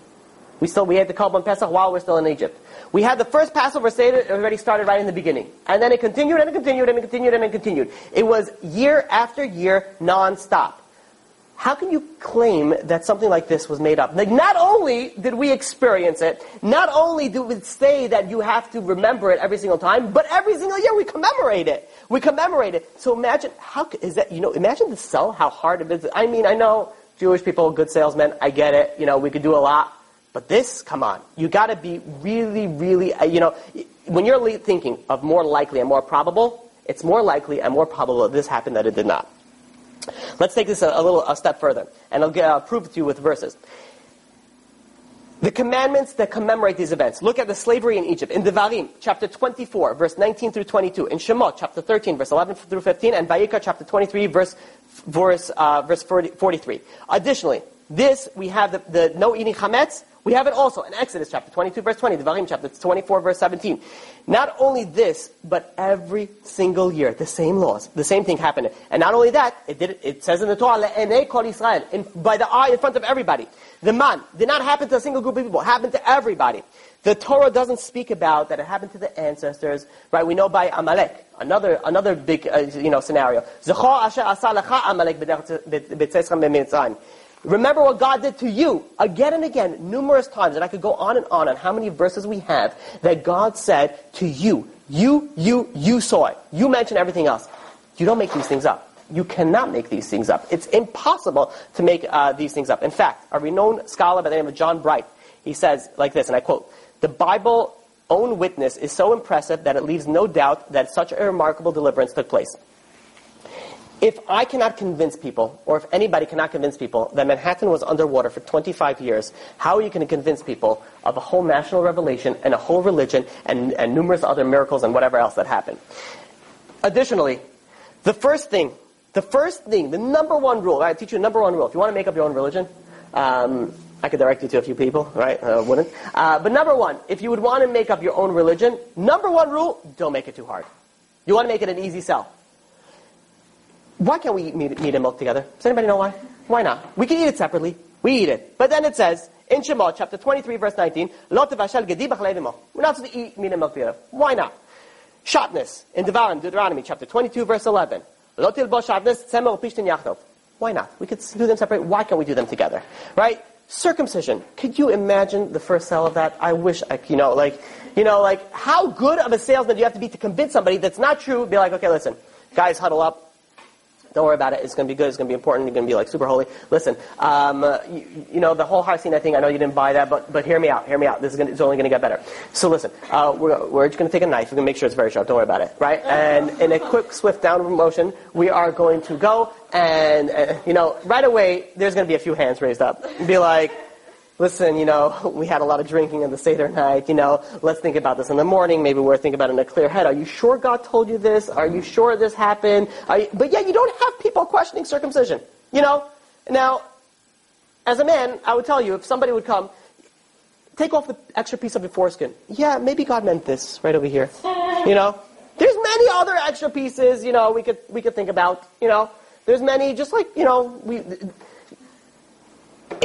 Speaker 2: We still we had the Korban Pesach while we're still in Egypt. We had the first Passover Seder it already started right in the beginning. And then it continued and it continued and it continued and it continued. It was year after year non-stop. How can you claim that something like this was made up? Like, not only did we experience it, not only do we say that you have to remember it every single time, but every single year we commemorate it. We commemorate it. So imagine, how is that, you know, imagine to sell how hard it is. I mean, I know Jewish people, good salesmen, I get it, you know, we could do a lot. But this, come on, you got to be really, really, uh, you know, when you're thinking of more likely and more probable, it's more likely and more probable that this happened than it did not. Let's take this a, a little a step further, and I'll, get, prove it to you with verses. The commandments that commemorate these events. Look at the slavery in Egypt. In Devarim, chapter 24, verse 19 through 22. In Shemot, chapter 13, verse 11 through 15. And Vayikra, chapter 23, verse, verse, uh, verse 40, 43. Additionally, this, we have the, the no eating chametz, we have it also in Exodus chapter 22 verse 20, Devarim chapter 24 verse 17. Not only this, but every single year, the same laws, the same thing happened. And not only that, it did. It says in the Torah, "Le'enei kol Israel," in, by the eye in front of everybody. The man did not happen to a single group of people; happened to everybody. The Torah doesn't speak about that it happened to the ancestors, right? We know by Amalek, another another big uh, you know scenario. Remember what God did to you again and again, numerous times. And I could go on and on on how many verses we have that God said to you, you, you, you saw it. You mentioned everything else. You don't make these things up. You cannot make these things up. It's impossible to make uh, these things up. In fact, a renowned scholar by the name of John Bright, he says like this, and I quote, the Bible own witness is so impressive that it leaves no doubt that such a remarkable deliverance took place. If I cannot convince people, or if anybody cannot convince people, that Manhattan was underwater for 25 years, how are you going to convince people of a whole national revelation and a whole religion and, and numerous other miracles and whatever else that happened? Additionally, the first thing, the first thing, the number one rule, I teach you a number one rule. If you want to make up your own religion, um, I could direct you to a few people, right? Uh, wouldn't. Uh, but number one, if you would want to make up your own religion, number one rule, don't make it too hard. You want to make it an easy sell. Why can't we eat meat, meat and milk together? Does anybody know why? Why not? We can eat it separately. We eat it. But then it says, in Shemot, chapter 23, verse 19, Lo tevashel gedi We're not supposed to eat meat and milk together. Why not? Shatnez, in Devarim, Deuteronomy, chapter 22, verse 11. Lo tilbo shatnez tzemer pishtin yachdov. Why not? We could do them separate. Why can't we do them together? Right? Circumcision. Could you imagine the first sale of that? I wish I, you know, like, you know, like, how good of a salesman do you have to be to convince somebody that's not true? Be like, okay, listen, guys, huddle up. Don't worry about it. It's going to be good. It's going to be important. You're going to be like super holy. Listen, um, uh, you, you, know, the whole Har Sinai thing, I know you didn't buy that, but, but hear me out. Hear me out. This is going to, it's only going to get better. So listen, uh, we're, we're just going to take a knife. We're going to make sure it's very sharp. Don't worry about it. Right? And in a quick, swift downward motion, we are going to go and, uh, you know, right away, there's going to be a few hands raised up. Be like, listen, you know, we had a lot of drinking in the Seder night, you know, let's think about this in the morning. Maybe we're thinking about it in a clear head. Are you sure God told you this? Are you sure this happened? You, but yeah, you don't have people questioning circumcision, you know? Now, as a man, I would tell you, if somebody would come, take off the extra piece of your foreskin. Yeah, maybe God meant this right over here. You know? There's many other extra pieces, you know, we could, we could think about, you know? There's many, just like, you know, we,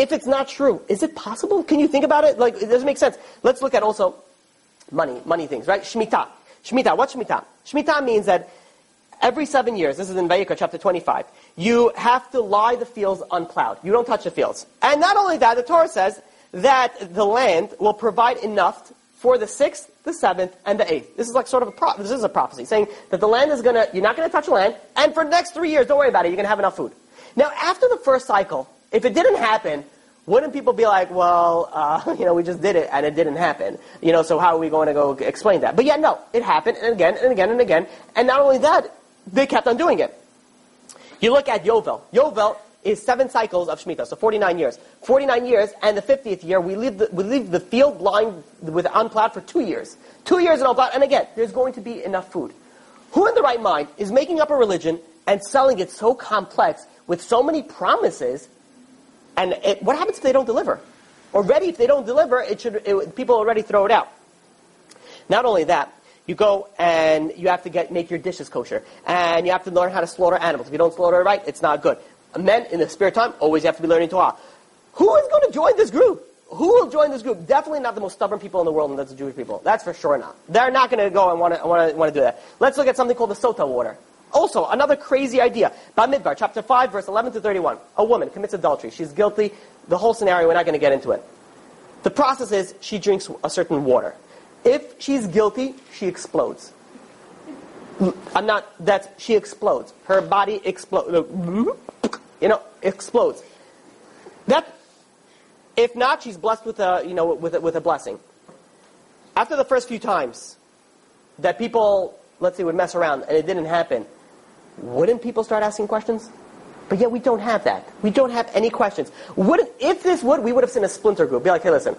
Speaker 2: if it's not true, is it possible? Can you think about it? Like, it doesn't make sense. Let's look at also money, money things, right? Shemitah. Shemitah, what's Shemitah? Shemitah means that every seven years, this is in Vayikra chapter 25, you have to lie the fields unplowed. You don't touch the fields. And not only that, the Torah says that the land will provide enough for the sixth, the seventh, and the eighth. This is like sort of a pro- this is a prophecy saying that the land is gonna you're not gonna touch the land, and for the next three years, don't worry about it, you're gonna have enough food. Now, after the first cycle, if it didn't happen, wouldn't people be like, well, uh, you know, we just did it and it didn't happen. You know, so how are we going to go explain that? But yeah, no, it happened and again and again and again. And not only that, they kept on doing it. You look at Yovel. Yovel is seven cycles of Shemitah, so 49 years. 49 years, and the 50th year, we leave the, we leave the field lying with unplowed for two years. Two years and unplowed, and again, there's going to be enough food. Who in the right mind is making up a religion and selling it so complex with so many promises, and it, what happens if they don't deliver? Already, if they don't deliver, it should, it, people already throw it out. Not only that, you go and you have to get make your dishes kosher, and you have to learn how to slaughter animals. If you don't slaughter it right, it's not good. Men in the spare time always have to be learning Torah. Who is going to join this group? Who will join this group? Definitely not the most stubborn people in the world, and that's the Jewish people. That's for sure not. They're not going to go and want to want to do that. Let's look at something called the sota water. Also, another crazy idea. Bamidbar, chapter 5, verse 11 to 31. A woman commits adultery. She's guilty. The whole scenario, we're not going to get into it. The process is she drinks a certain water. If she's guilty, she explodes. I'm not, that's, she explodes. Her body explodes. You know, explodes. That, if not, she's blessed with a, you know, with a, with a blessing. After the first few times that people, let's say, would mess around and it didn't happen, wouldn't people start asking questions? But yet we don't have that. We don't have any questions. Wouldn't, if this would, we would have seen a splinter group. Be like, hey, listen,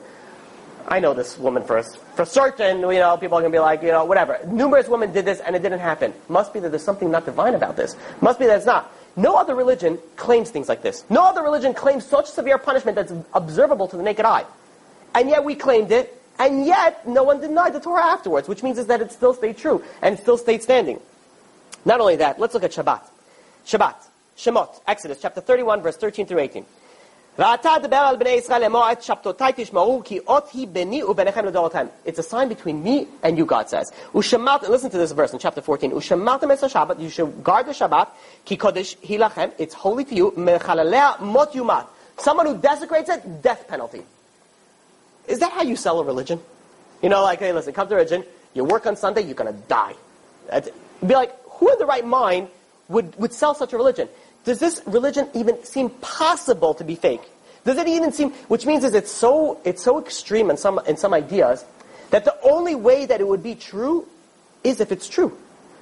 Speaker 2: I know this woman for, for certain, you know, people are going to be like, you know, whatever. Numerous women did this and it didn't happen. Must be that there's something not divine about this. Must be that it's not. No other religion claims things like this. No other religion claims such severe punishment that's observable to the naked eye. And yet we claimed it, and yet no one denied the Torah afterwards, which means is that it still stayed true and still stayed standing. Not only that, let's look at Shabbat. Shabbat, Shemot, Exodus chapter 31, verse 13 through 18. It's a sign between me and you, God says. Listen to this verse in chapter 14. Ushamatem es Shabbat, you should guard the Shabbat, ki hilachem, it's holy to you, mot yumat. Someone who desecrates it, death penalty. Is that how you sell a religion? You know, like, hey, listen, come to religion, you work on Sunday, you're to die. It'd be like, who in the right mind would, would sell such a religion? does this religion even seem possible to be fake? Does it even seem, which means is it's so, it's so extreme in some, in some ideas that the only way that it would be true is if it's true.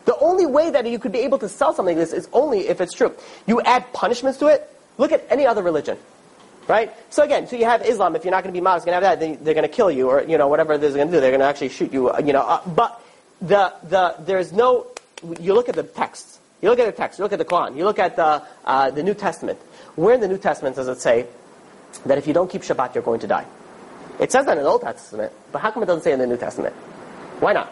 Speaker 2: The only way that you could be able to sell something like this is only if it's true. You add punishments to it, look at any other religion. Right? So again, so you have Islam, if you're not going to be modest, going to have that, they're going to kill you, or, you know, whatever they're going to do, they're going to actually shoot you, uh, you know. Uh, but the, the, there's no, you look at the texts, you look at the text, you look at the Quran, you look at the, uh, the New Testament. Where in the New Testament does it say that if you don't keep Shabbat, you're going to die? It says that in the Old Testament, but how come it doesn't say in the New Testament? Why not?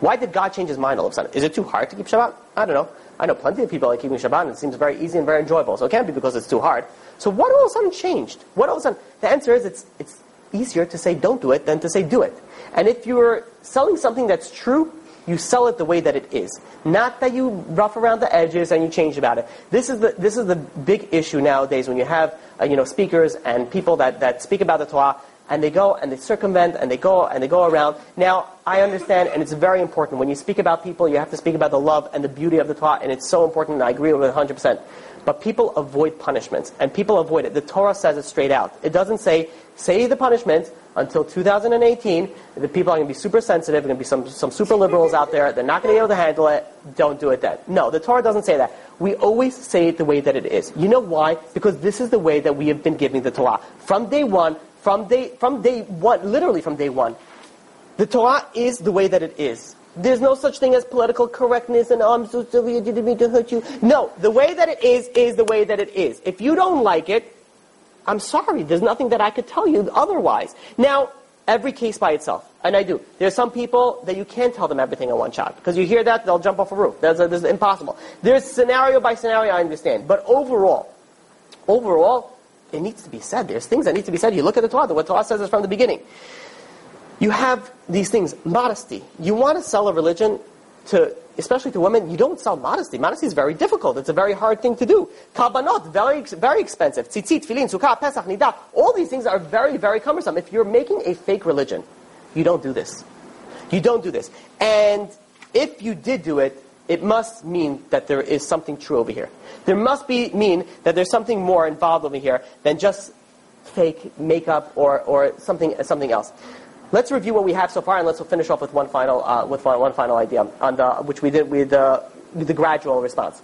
Speaker 2: Why did God change his mind all of a sudden? Is it too hard to keep Shabbat? I don't know. I know plenty of people are keeping Shabbat and it seems very easy and very enjoyable. So it can't be because it's too hard. So what all of a sudden changed? What all of a sudden? The answer is it's, it's easier to say don't do it than to say do it. And if you're selling something that's true, you sell it the way that it is. Not that you rough around the edges and you change about it. This is the, this is the big issue nowadays when you have uh, you know, speakers and people that, that speak about the Torah and they go and they circumvent and they go and they go around. Now, I understand and it's very important. When you speak about people, you have to speak about the love and the beauty of the Torah and it's so important and I agree with it 100%. But people avoid punishments and people avoid it. The Torah says it straight out. It doesn't say, say the punishment, until 2018, the people are going to be super sensitive. There are going to be some, some super liberals out there. They're not going to be able to handle it. Don't do it then. No, the Torah doesn't say that. We always say it the way that it is. You know why? Because this is the way that we have been giving the Torah. From day one, from day, from day one, literally from day one, the Torah is the way that it is. There's no such thing as political correctness and, oh, I'm so sorry, I didn't mean to hurt you. No, the way that it is, is the way that it is. If you don't like it, I'm sorry, there's nothing that I could tell you otherwise. Now, every case by itself, and I do. There's some people that you can't tell them everything in one shot because you hear that they'll jump off a roof. That's, that's impossible. There's scenario by scenario, I understand, but overall, overall, it needs to be said. There's things that need to be said. You look at the Torah. What the Torah says is from the beginning. You have these things, modesty. You want to sell a religion to especially to women, you don't sell modesty. Modesty is very difficult. It's a very hard thing to do. Korbanot, very, very expensive. Tzitzit, tefillin, sukkah, pesach, nida. All these things are very, very cumbersome. If you're making a fake religion, you don't do this. You don't do this. And if you did do it, it must mean that there is something true over here. There must be mean that there's something more involved over here than just fake makeup or, or something, something else. Let's review what we have so far, and let's finish off with one final, uh, with one, one, final idea, on the, which we did with, uh, with the gradual response.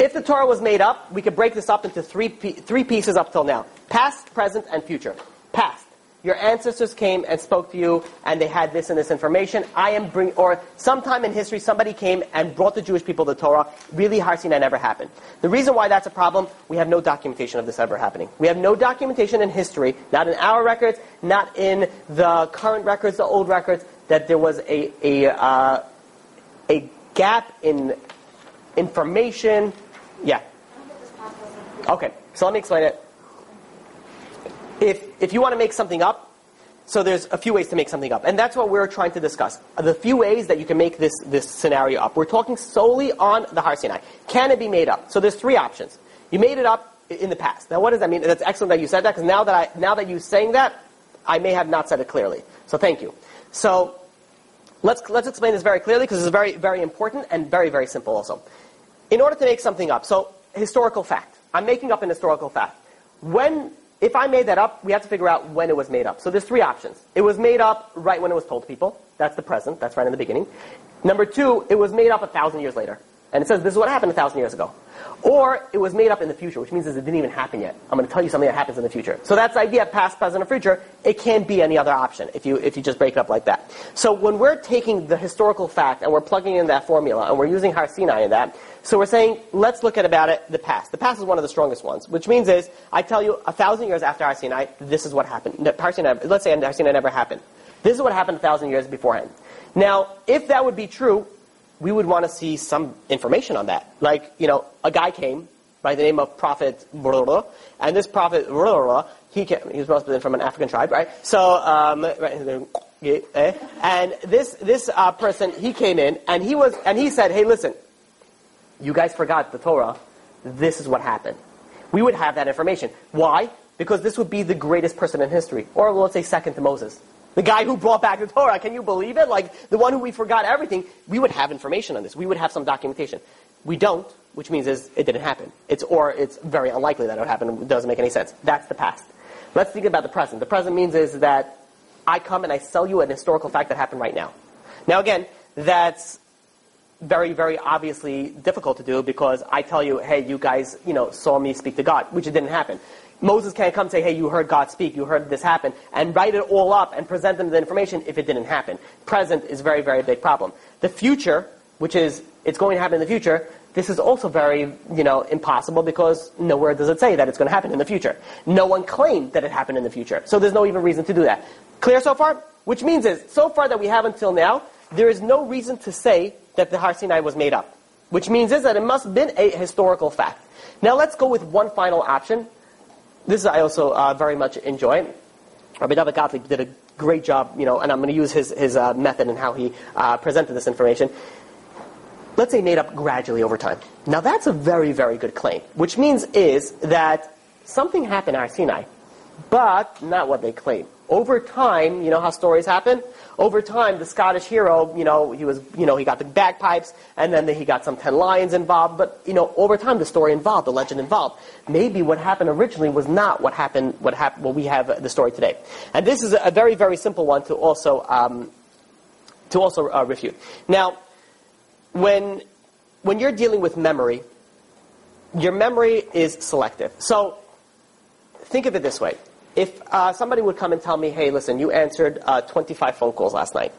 Speaker 2: If the Torah was made up, we could break this up into three, three pieces up till now. Past, present, and future. Past. Your ancestors came and spoke to you, and they had this and this information. I am bring, or sometime in history, somebody came and brought the Jewish people the Torah. Really, Har Sinai never happened. The reason why that's a problem, we have no documentation of this ever happening. We have no documentation in history, not in our records, not in the current records, the old records, that there was a a uh, a gap in information. Yeah. Okay, so let me explain it if, if you want to make something up, so there's a few ways to make something up. And that's what we're trying to discuss. The few ways that you can make this, this scenario up. We're talking solely on the Har Sinai. Can it be made up? So there's three options. You made it up in the past. Now what does that mean? That's excellent that you said that, because now that I, now that you're saying that, I may have not said it clearly. So thank you. So let's, let's explain this very clearly, because it's very, very important and very, very simple also. In order to make something up, so historical fact. I'm making up an historical fact. When if I made that up, we have to figure out when it was made up. So there's three options. It was made up right when it was told to people. That's the present. That's right in the beginning. Number two, it was made up a thousand years later. And it says this is what happened a thousand years ago. Or it was made up in the future, which means it didn't even happen yet. I'm going to tell you something that happens in the future. So that's the idea, of past, present, or future. It can't be any other option if you, if you just break it up like that. So when we're taking the historical fact and we're plugging in that formula and we're using Har Sinai in that, so we're saying, let's look at about it, the past. The past is one of the strongest ones, which means is, I tell you, a thousand years after Sinai, this is what happened. Let's say Sinai never happened. This is what happened a thousand years beforehand. Now, if that would be true, we would want to see some information on that. Like, you know, a guy came by the name of Prophet and this Prophet he came, he was must from an African tribe, right? So, um, eh? and this this uh, person he came in and he was and he said, "Hey, listen, you guys forgot the Torah. This is what happened." We would have that information. Why? Because this would be the greatest person in history, or let's say second to Moses. The guy who brought back the Torah, can you believe it? Like, the one who we forgot everything, we would have information on this. We would have some documentation. We don't, which means is it didn't happen. It's, or it's very unlikely that it would happen. It doesn't make any sense. That's the past. Let's think about the present. The present means is that I come and I sell you an historical fact that happened right now. Now again, that's very, very obviously difficult to do because I tell you, hey, you guys, you know, saw me speak to God, which it didn't happen. Moses can't come and say, hey, you heard God speak, you heard this happen, and write it all up and present them the information if it didn't happen. Present is very, very big problem. The future, which is, it's going to happen in the future, this is also very, you know, impossible because nowhere does it say that it's going to happen in the future. No one claimed that it happened in the future. So there's no even reason to do that. Clear so far? Which means is, so far that we have until now, there is no reason to say that the Har Sinai was made up. Which means is that it must have been a historical fact. Now let's go with one final option, this I also uh, very much enjoy. Rabbi David Gottlieb did a great job, you know, and I'm going to use his, his uh, method and how he uh, presented this information. Let's say made up gradually over time. Now that's a very, very good claim, which means is that something happened at Sinai, but not what they claim. Over time, you know how stories happen? Over time, the Scottish hero, you know, he was, you know, he got the bagpipes, and then he got some ten lions involved. But you know, over time, the story involved, the legend involved. Maybe what happened originally was not what happened. What happened? What we have the story today. And this is a very, very simple one to also um, to also uh, refute. Now, when when you're dealing with memory, your memory is selective. So think of it this way if uh, somebody would come and tell me, hey, listen, you answered uh, 25 phone calls last night.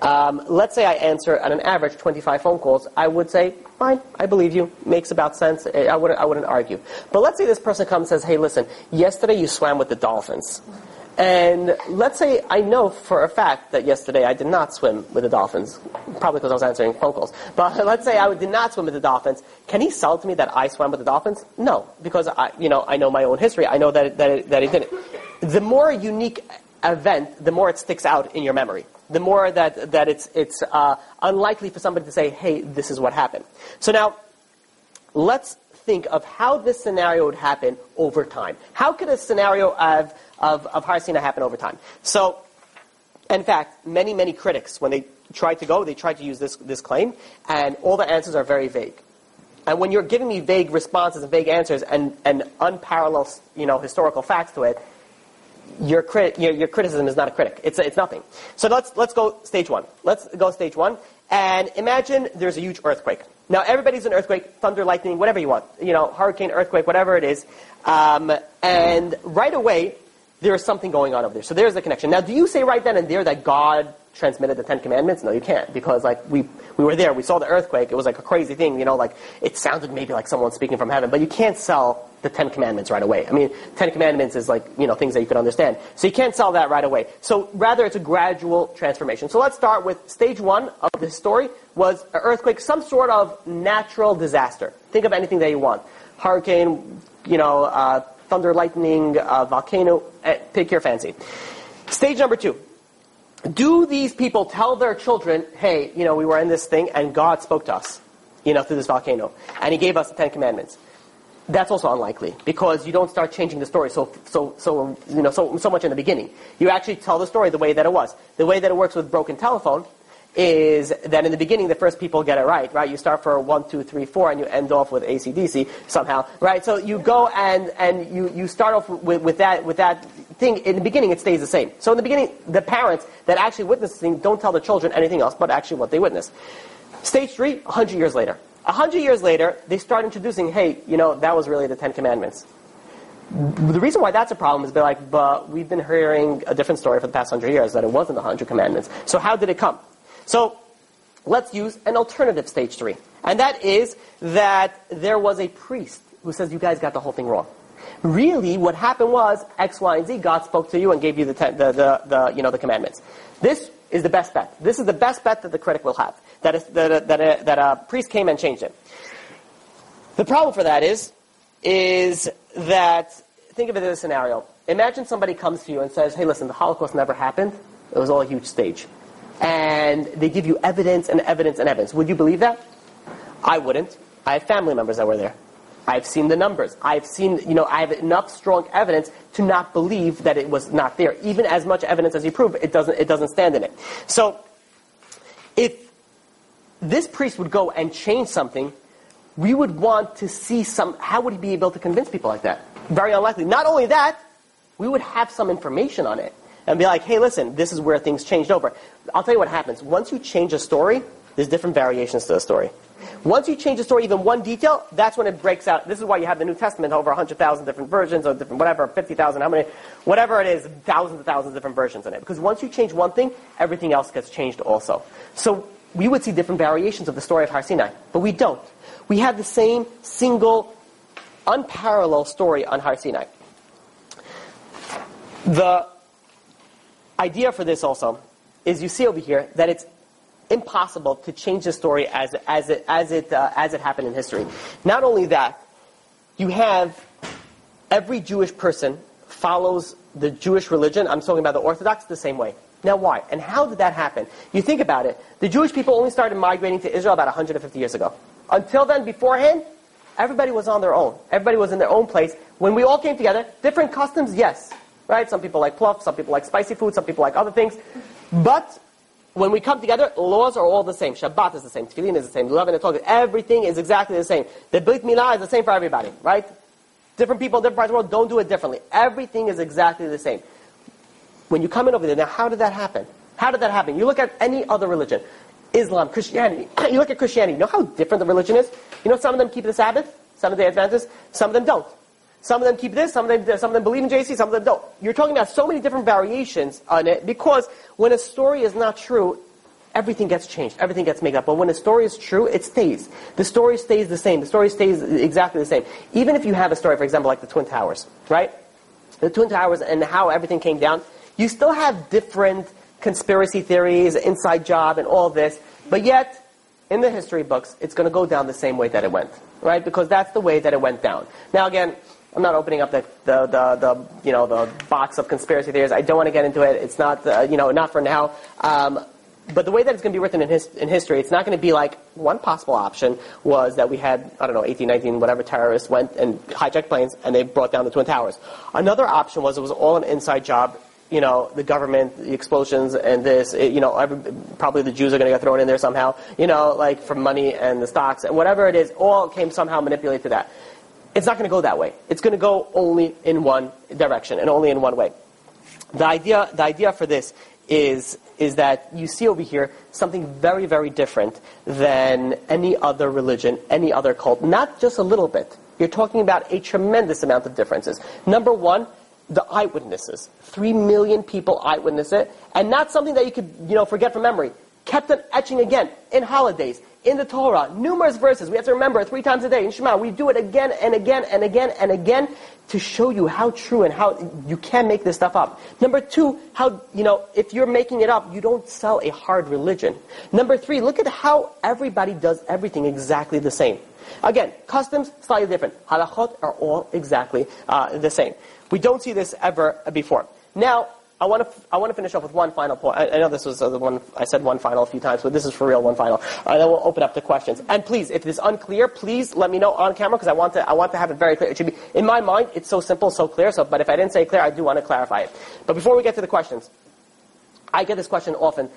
Speaker 2: Um, let's say I answer on an average 25 phone calls, I would say, fine, I believe you, makes about sense, I wouldn't, I wouldn't argue. But let's say this person comes and says, hey, listen, yesterday you swam with the dolphins. And let's say I know for a fact that yesterday I did not swim with the dolphins, probably because I was answering phone calls. But let's say I did not swim with the dolphins. Can he sell to me that I swam with the dolphins? No, because I, you know, I know my own history. I know that it, that it, that it didn't. The more unique event, the more it sticks out in your memory. The more that that it's it's uh, unlikely for somebody to say, "Hey, this is what happened." So now, let's think of how this scenario would happen over time. How could a scenario of, of, of Har Sinai happen over time? So, in fact, many, many critics, when they tried to go, they tried to use this, this claim, and all the answers are very vague. And when you're giving me vague responses and vague answers and, and unparalleled you know, historical facts to it, your, crit, your, your criticism is not a critic. It's, it's nothing. So let's, let's go stage one. Let's go stage one. And imagine there's a huge earthquake. Now everybody's an earthquake, thunder, lightning, whatever you want. You know, hurricane, earthquake, whatever it is. Um, and right away, there is something going on over there. So there's the connection. Now, do you say right then and there that God transmitted the Ten Commandments? No, you can't, because like we we were there, we saw the earthquake. It was like a crazy thing, you know. Like it sounded maybe like someone speaking from heaven, but you can't sell the Ten Commandments right away. I mean, Ten Commandments is like you know things that you could understand, so you can't sell that right away. So rather, it's a gradual transformation. So let's start with stage one of this story was an earthquake, some sort of natural disaster. Think of anything that you want, hurricane, you know. Uh, thunder, lightning, uh, volcano, uh, pick your fancy. Stage number two. Do these people tell their children, hey, you know, we were in this thing and God spoke to us, you know, through this volcano, and He gave us the Ten Commandments? That's also unlikely because you don't start changing the story so so so you know so so much in the beginning. You actually tell the story the way that it was. The way that it works with broken telephone is that in the beginning the first people get it right, right? You start for one, two, three, four, and you end off with ACDC somehow, right? So you go and, and you, you start off with, with that with that thing. In the beginning, it stays the same. So in the beginning, the parents that actually witness the thing don't tell the children anything else but actually what they witnessed. Stage three, 100 years later. 100 years later, they start introducing, hey, you know, that was really the Ten Commandments. The reason why that's a problem is they're like, but we've been hearing a different story for the past hundred years that it wasn't the hundred commandments. So how did it come? So let's use an alternative stage three. And that is that there was a priest who says, you guys got the whole thing wrong. Really, what happened was X, Y, and Z. God spoke to you and gave you the, ten, the, the, the, you know, the commandments. This is the best bet. This is the best bet that the critic will have. That, is, that, that, a, that a priest came and changed it. The problem for that is, is that, think of it as a scenario. Imagine somebody comes to you and says, hey, listen, the Holocaust never happened. It was all a huge stage and they give you evidence and evidence and evidence. Would you believe that? I wouldn't. I have family members that were there. I've seen the numbers. I've seen, you know, I have enough strong evidence to not believe that it was not there. Even as much evidence as you prove, it doesn't, it doesn't stand in it. So, if this priest would go and change something, we would want to see some, how would he be able to convince people like that? Very unlikely. Not only that, we would have some information on it and be like, hey, listen, this is where things changed over. I'll tell you what happens. Once you change a story, there's different variations to the story. Once you change the story even one detail, that's when it breaks out. This is why you have the New Testament over 100,000 different versions or different whatever, 50,000, how many, whatever it is, thousands and thousands of different versions in it. Because once you change one thing, everything else gets changed also. So we would see different variations of the story of Har Sinai, but we don't. We have the same single, unparalleled story on Har Sinai. The idea for this also is you see over here that it's impossible to change the story as, as it, as it, uh, as it happened in history. Not only that, you have every Jewish person follows the Jewish religion. I'm talking about the Orthodox the same way. Now why? And how did that happen? You think about it. The Jewish people only started migrating to Israel about 150 years ago. Until then, beforehand, everybody was on their own. Everybody was in their own place. When we all came together, different customs, yes. Right? Some people like pluff, some people like spicy food, some people like other things. But when we come together, laws are all the same. Shabbat is the same, Tefillin is the same, Lulav and the everything is exactly the same. The Brit Milah is the same for everybody, right? Different people, different parts of the world don't do it differently. Everything is exactly the same. When you come in over there, now how did that happen? How did that happen? You look at any other religion, Islam, Christianity. you look at Christianity. You know how different the religion is? You know some of them keep the Sabbath, some of the Adventists, some of them don't. Some of them keep this, some of them, some of them believe in JC, some of them don't. You're talking about so many different variations on it because when a story is not true, everything gets changed, everything gets made up. But when a story is true, it stays. The story stays the same. The story stays exactly the same. Even if you have a story, for example, like the Twin Towers, right? The Twin Towers and how everything came down, you still have different conspiracy theories, inside job, and all this, but yet, in the history books, it's going to go down the same way that it went, right? Because that's the way that it went down. Now again, I'm not opening up the, the, the, the, you know, the box of conspiracy theories. I don't want to get into it. It's not, uh, you know, not for now. Um, but the way that it's going to be written in, his, in history, it's not going to be like one possible option was that we had, I don't know, 18, 19, whatever terrorists went and hijacked planes and they brought down the Twin Towers. Another option was it was all an inside job. You know, the government, the explosions, and this, it, you know, every, probably the Jews are going to get thrown in there somehow, you know, like for money and the stocks, and whatever it is, all came somehow manipulated to that. It's not going to go that way. It's going to go only in one direction and only in one way. The idea, the idea for this is, is that you see over here something very, very different than any other religion, any other cult. Not just a little bit. You're talking about a tremendous amount of differences. Number one, the eyewitnesses. Three million people eyewitness it, and not something that you could, you know, forget from memory. Kept on etching again in holidays, in the Torah, numerous verses. We have to remember three times a day. In Shema, we do it again and again and again and again to show you how true and how you can make this stuff up. Number two, how, you know, if you're making it up, you don't sell a hard religion. Number three, look at how everybody does everything exactly the same. Again, customs, slightly different. Halachot are all exactly uh, the same. We don't see this ever before. Now, I want to I want to finish off with one final point. I, I know this was uh, the one I said one final a few times, but this is for real one final. And then we'll open up to questions. And please, if it's unclear, please let me know on camera because I want to I want to have it very clear. It should be in my mind. It's so simple, so clear. So, but if I didn't say clear, I do want to clarify it. But before we get to the questions, I get this question often.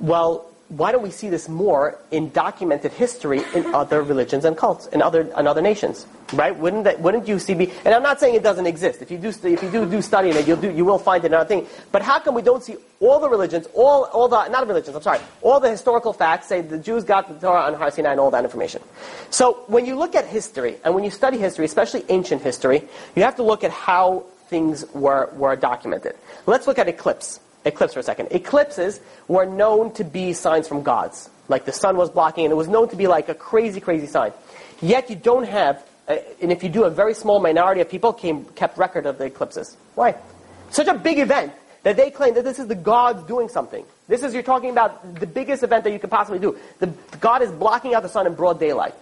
Speaker 2: Well, why don't we see this more in documented history in other religions and cults in other in other nations? Right? Wouldn't that, wouldn't you see? Be, and I'm not saying it doesn't exist. If you do if you do do study in it, you'll do you will find it another thing. But how come we don't see all the religions, all all the not religions? I'm sorry, all the historical facts say the Jews got the Torah on Har Sinai and all that information. So when you look at history and when you study history, especially ancient history, you have to look at how things were were documented. Let's look at eclipse eclipse for a second. Eclipses were known to be signs from gods. Like the sun was blocking, and it was known to be like a crazy, crazy sign. Yet you don't have, uh, and if you do, a very small minority of people came, kept record of the eclipses. Why? Such a big event that they claim that this is the gods doing something. This is, you're talking about the biggest event that you could possibly do. The, God is blocking out the sun in broad daylight.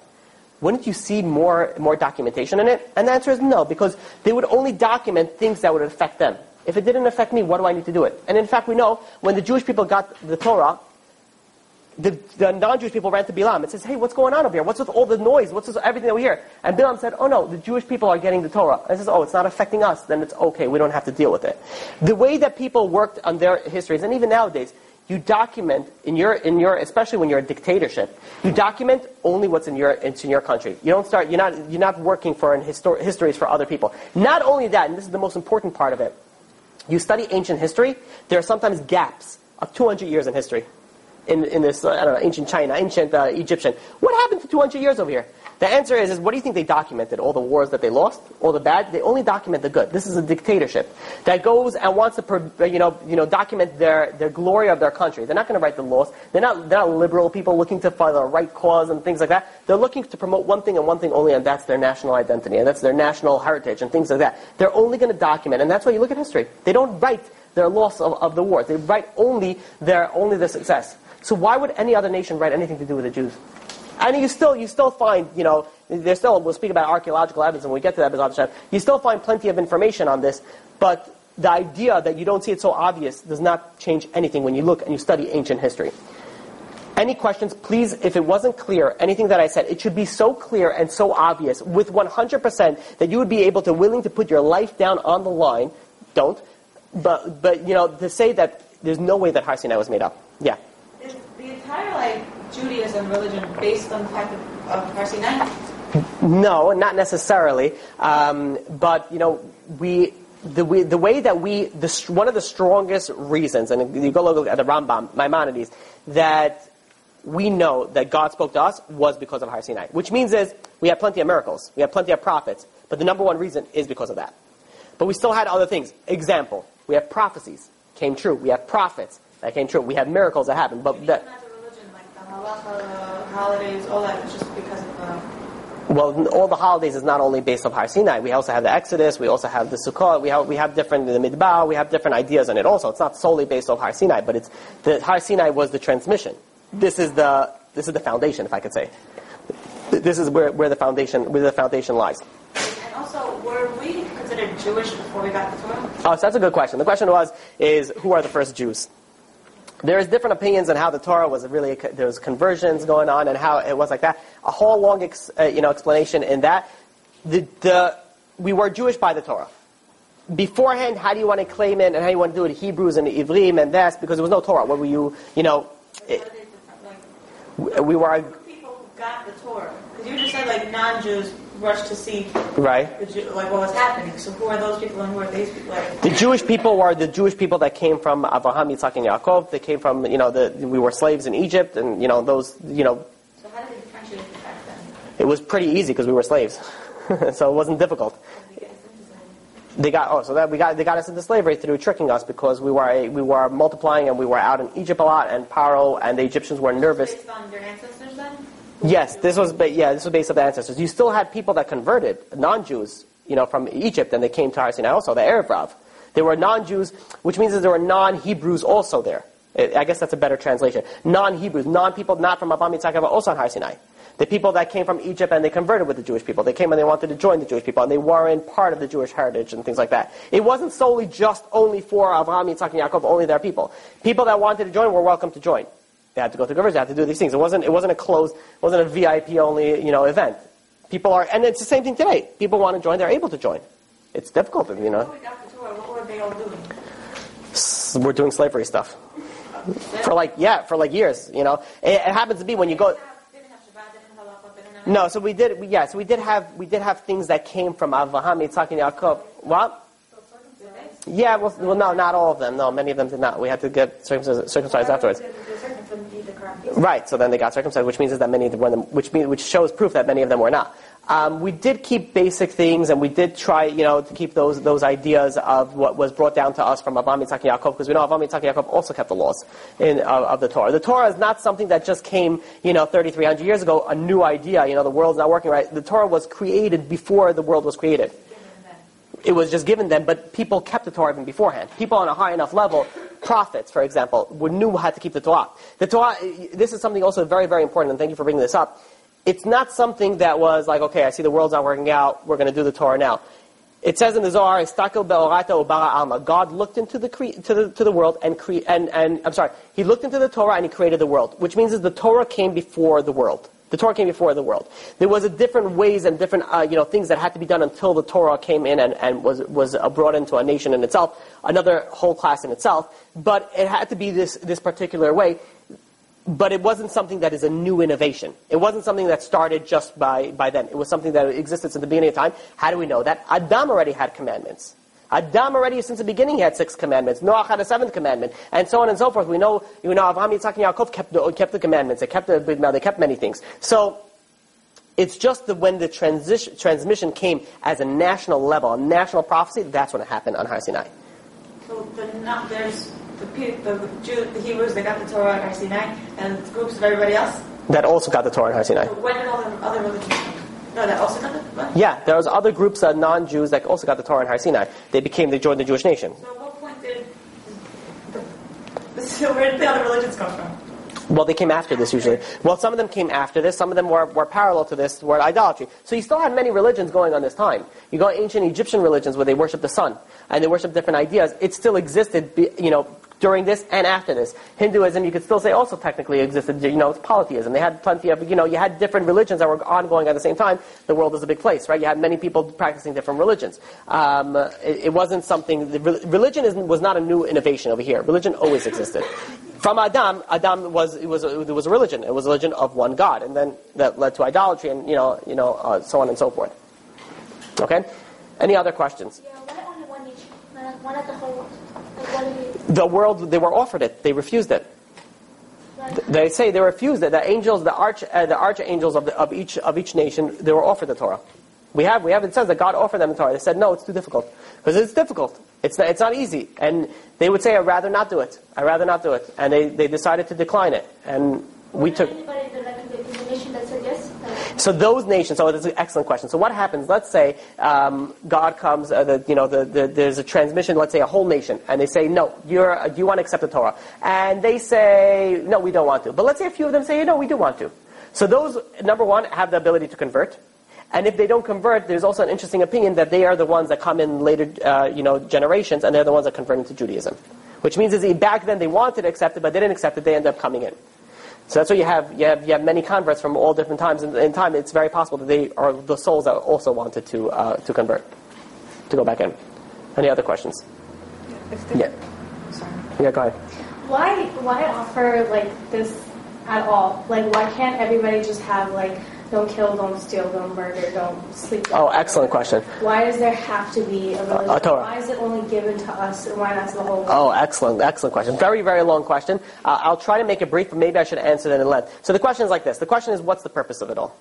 Speaker 2: Wouldn't you see more, more documentation in it? And the answer is no, because they would only document things that would affect them. If it didn't affect me, what do I need to do it? And in fact, we know when the Jewish people got the Torah, the, the non-Jewish people ran to Bilam and says, hey, what's going on over here? What's with all the noise? What's with everything that we hear? And Bilam said, oh no, the Jewish people are getting the Torah. And he says, oh, it's not affecting us, then it's okay, we don't have to deal with it. The way that people worked on their histories, and even nowadays, you document in your in your especially when you're a dictatorship, you document only what's in your it's in your country. You don't start you're not you're not working for an histor- histories for other people. Not only that, and this is the most important part of it you study ancient history, there are sometimes gaps of 200 years in history. In, in this, uh, I don't know, ancient China, ancient uh, Egyptian. What happened to 200 years over here? The answer is, is what do you think they documented? All the wars that they lost? All the bad? They only document the good. This is a dictatorship that goes and wants to, you know, you know, document their, their glory of their country. They're not going to write the laws. They're not, they're not liberal people looking to find the right cause and things like that. They're looking to promote one thing and one thing only, and that's their national identity, and that's their national heritage and things like that. They're only going to document, and that's why you look at history. They don't write their loss of, of the wars. They write only their, only their success. So why would any other nation write anything to do with the Jews? And you still, you still find, you know, there's still, we'll speak about archaeological evidence when we get to that, you still find plenty of information on this, but the idea that you don't see it so obvious does not change anything when you look and you study ancient history. Any questions, please, if it wasn't clear, anything that I said, it should be so clear and so obvious with 100% that you would be able to, willing to put your life down on the line. Don't. But, but you know, to say that there's no way that Har was made up. Yeah.
Speaker 3: Is the entire, Judaism religion based on the fact of, of Har Sinai?
Speaker 2: No, not necessarily. Um, but you know, we the, we, the way that we the, one of the strongest reasons, and you go look at the Rambam, Maimonides, that we know that God spoke to us was because of Har Sinai. Which means is we have plenty of miracles, we have plenty of prophets, but the number one reason is because of that. But we still had other things. Example: we have prophecies came true. We have prophets that came true. We have miracles that happened. But that,
Speaker 3: religion, like the halacha, holidays, all that, just because of the
Speaker 2: well, all the holidays is not only based on Har Sinai. We also have the Exodus. We also have the Sukkot. We have we have different the Midbar. We have different ideas on it. Also, it's not solely based on Har Sinai, but it's the Har Sinai was the transmission. This is the this is the foundation, if I could say. This is where, where the foundation where the foundation lies.
Speaker 3: And also, were we considered Jewish before we got the Torah?
Speaker 2: Oh, so that's a good question. The question was is who are the first Jews? There's different opinions on how the Torah was really, there was conversions going on and how it was like that. A whole long ex, uh, you know, explanation in that. The, the, we were Jewish by the Torah. Beforehand, how do you want to claim it and how do you want to do it? Hebrews and Ivrim and this, because there was no Torah. What were you, you know, it, we were...
Speaker 3: People who got the Torah. Because you just said like non-Jews rushed to see
Speaker 2: Right.
Speaker 3: the like what was happening. So who are those people and who are these people? Like,
Speaker 2: The Jewish people were the Jewish people that came from Avraham, Yitzhak, and Yaakov. They came from, you know, the, we were slaves in Egypt, and, you know, those, you know,
Speaker 3: so how did they differentiate back then?
Speaker 2: it was pretty easy because we were slaves. so it wasn't difficult.
Speaker 3: They get us into slavery?
Speaker 2: They got, oh, so that we got, they got us into slavery through tricking us because we were, a, we were multiplying and we were out in Egypt a lot, and Paro and the Egyptians were nervous.
Speaker 3: Based on their ancestors then?
Speaker 2: Yes, this was, ba- yeah, this was based on the ancestors. You still had people that converted, non-Jews, you know, from Egypt, and they came to Sinai also, the Erev Rav. Were non-Jews, which means that there were non-Hebrews also there. I guess that's a better translation. Non-Hebrews, non-people not from Abraham Yitzhak, also on Sinai. The people that came from Egypt and they converted with the Jewish people. They came and they wanted to join the Jewish people, and they weren't part of the Jewish heritage and things like that. It wasn't solely just only for Abraham, Yitzhak, and Yaakov, only their people. People that wanted to join were welcome to join. They had to go through conversion. They had to do these things. It wasn't. It wasn't a closed. It wasn't a VIP only. You know, event. People are, and it's the same thing today. People want to join. They're able to join. It's difficult, you know.
Speaker 3: Before we got the Torah, what were they all doing?
Speaker 2: S- We're doing slavery stuff for like yeah, for like years. You know, it, it happens to be when you go.
Speaker 3: They didn't have Shabbat, they didn't have Halacha, they didn't have...
Speaker 2: No, so we did. We, yeah, so we did have we did have things that came from Avraham, Yitzhak, and Yaakov. What? Yeah, well, well, no, not all of them. No, many of them did not. We had to get circumcised, circumcised afterwards. Right. So then they got circumcised, which means that many of them, were them which mean, which shows proof that many of them were not. Um, we did keep basic things, and we did try, you know, to keep those those ideas of what was brought down to us from Avraham, Yitzhak, Yaakov, because we know Avraham, Yitzhak, Yaakov also kept the laws in, of, of the Torah. The Torah is not something that just came, you know, 3,300 years ago, a new idea. You know, the world's not working right. The Torah was created before the world was created it was just given them, but people kept the Torah even beforehand. People on a high enough level, prophets, for example, knew how to keep the Torah. The Torah, this is something also very, very important, and thank you for bringing this up. It's not something that was like, okay, I see the world's not working out, we're going to do the Torah now. It says in the Zohar, "Istakel be'orata ubara alma." God looked into the, cre- to the to the world and cre- and and I'm sorry, He looked into the Torah and He created the world, which means that the Torah came before the world. The Torah came before the world. There was a different ways and different uh, you know things that had to be done until the Torah came in and, and was was uh, brought into a nation in itself, another whole class in itself. But it had to be this this particular way. But it wasn't something that is a new innovation. It wasn't something that started just by, by then. It was something that existed since the beginning of time. How do we know that? Adam already had commandments. Adam already, since the beginning, he had six commandments. Noah had a seventh commandment, and so on and so forth. We know, you know, Avraham, Yitzhak, and Yaakov kept the, kept the commandments. They kept the They kept many things. So, it's just that when the transition, transmission came as a national level, a national prophecy, that's when it happened on Har Sinai.
Speaker 3: So the, not, there's the, the, the, Jew, the Hebrews, they got the Torah at Har Sinai, and groups of everybody else.
Speaker 2: That also got the Torah on Har Sinai.
Speaker 3: So when did all the other religions come? No, that also got the what?
Speaker 2: Yeah, there was other groups of non-Jews that also got the Torah on Har Sinai. They became, they joined the Jewish nation.
Speaker 3: So at what point did... So where did the other religions come from?
Speaker 2: Well, they came after this usually. Well, some of them came after this. Some of them were, were parallel to this, were idolatry. So you still had many religions going on this time. You go ancient Egyptian religions where they worship the sun and they worship different ideas. It still existed, you know, during this and after this. Hinduism, you could still say also technically existed. You know, it's polytheism. They had plenty of, you know, you had different religions that were ongoing at the same time. The world is a big place, right? You had many people practicing different religions. Um, it, it wasn't something. Religion is, was not a new innovation over here. Religion always existed. From Adam, Adam was it was a, it was a religion. It was a religion of one God, and then that led to idolatry, and you know you know uh, so on and so forth. Okay. Any other questions?
Speaker 4: Yeah, the world?
Speaker 2: They were offered it. They refused it. They say they refused it. The angels, the arch, uh, the archangels of, the, of each of each nation, they were offered the Torah. We have we have it says that God offered them the Torah. They said no, it's too difficult because it's difficult. It's not, it's not easy, and they would say I'd rather not do it. I'd rather not do it, and they, they decided to decline it. And we took. So those nations. So that's an excellent question. So what happens? Let's say um, God comes. Uh, the, you know, the, the, there's a transmission. Let's say a whole nation, and they say, "No, you're. Uh, do you want to accept the Torah?" And they say, "No, we don't want to." But let's say a few of them say, "No, we do want to." So those number one have the ability to convert. And if they don't convert, there's also an interesting opinion that they are the ones that come in later, uh, you know, generations, and they're the ones that convert into Judaism. Which means is back then they wanted to accept it, but they didn't accept it. They end up coming in. So that's what you have. You have, you have many converts from all different times. In, in time, it's very possible that they are the souls that also wanted to uh, to convert, to go back in. Any other questions? Yeah.
Speaker 3: Sorry.
Speaker 2: Yeah, go ahead.
Speaker 5: Why why offer like this at all? Like why can't everybody just have like don't kill, don't steal, don't murder, don't sleep.
Speaker 2: Oh, excellent question.
Speaker 5: Why does there have to be a religion?
Speaker 2: a Torah.
Speaker 5: Why is it only given to us, and why not to the whole world?
Speaker 2: Oh, excellent, excellent question. Very, very long question. Uh, I'll try to make it brief, but maybe I should answer it in length. So the question is like this. The question is, what's the purpose of it all?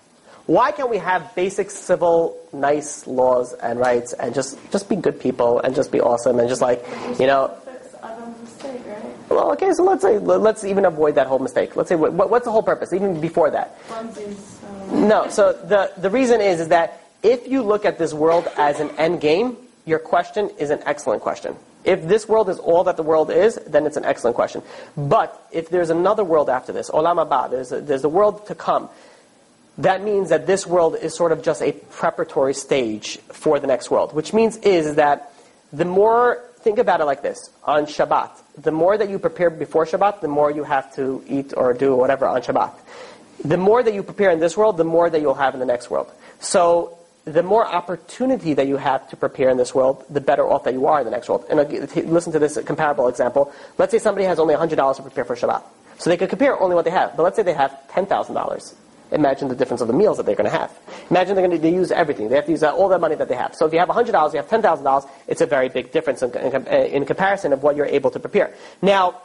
Speaker 2: Why can't we have basic civil, nice laws and rights and just, just be good people and just be awesome and just like, you know,
Speaker 3: Fix Adam's mistake, right?
Speaker 2: Well, okay, so let's say, let's even avoid that whole mistake. Let's say, what, what's the whole purpose, even before that?
Speaker 3: Um,
Speaker 2: No, so the, the reason is, is that if you look at this world as an end game, your question is an excellent question. If this world is all that the world is, then it's an excellent question. But if there's another world after this, olam haba, there's a, there's a world to come, that means that this world is sort of just a preparatory stage for the next world. Which means is that the more, think about it like this, on Shabbat, the more that you prepare before Shabbat, the more you have to eat or do whatever on Shabbat. The more that you prepare in this world, the more that you'll have in the next world. So the more opportunity that you have to prepare in this world, the better off that you are in the next world. And listen to this comparable example. Let's say somebody has only $100 to prepare for Shabbat. So they could compare only what they have. But let's say they have $10,000. Imagine the difference of the meals that they're going to have. Imagine they're going to use everything. They have to use uh, all the money that they have. So if you have $100, you have $10,000, it's a very big difference in, in, in comparison of what you're able to prepare. Now,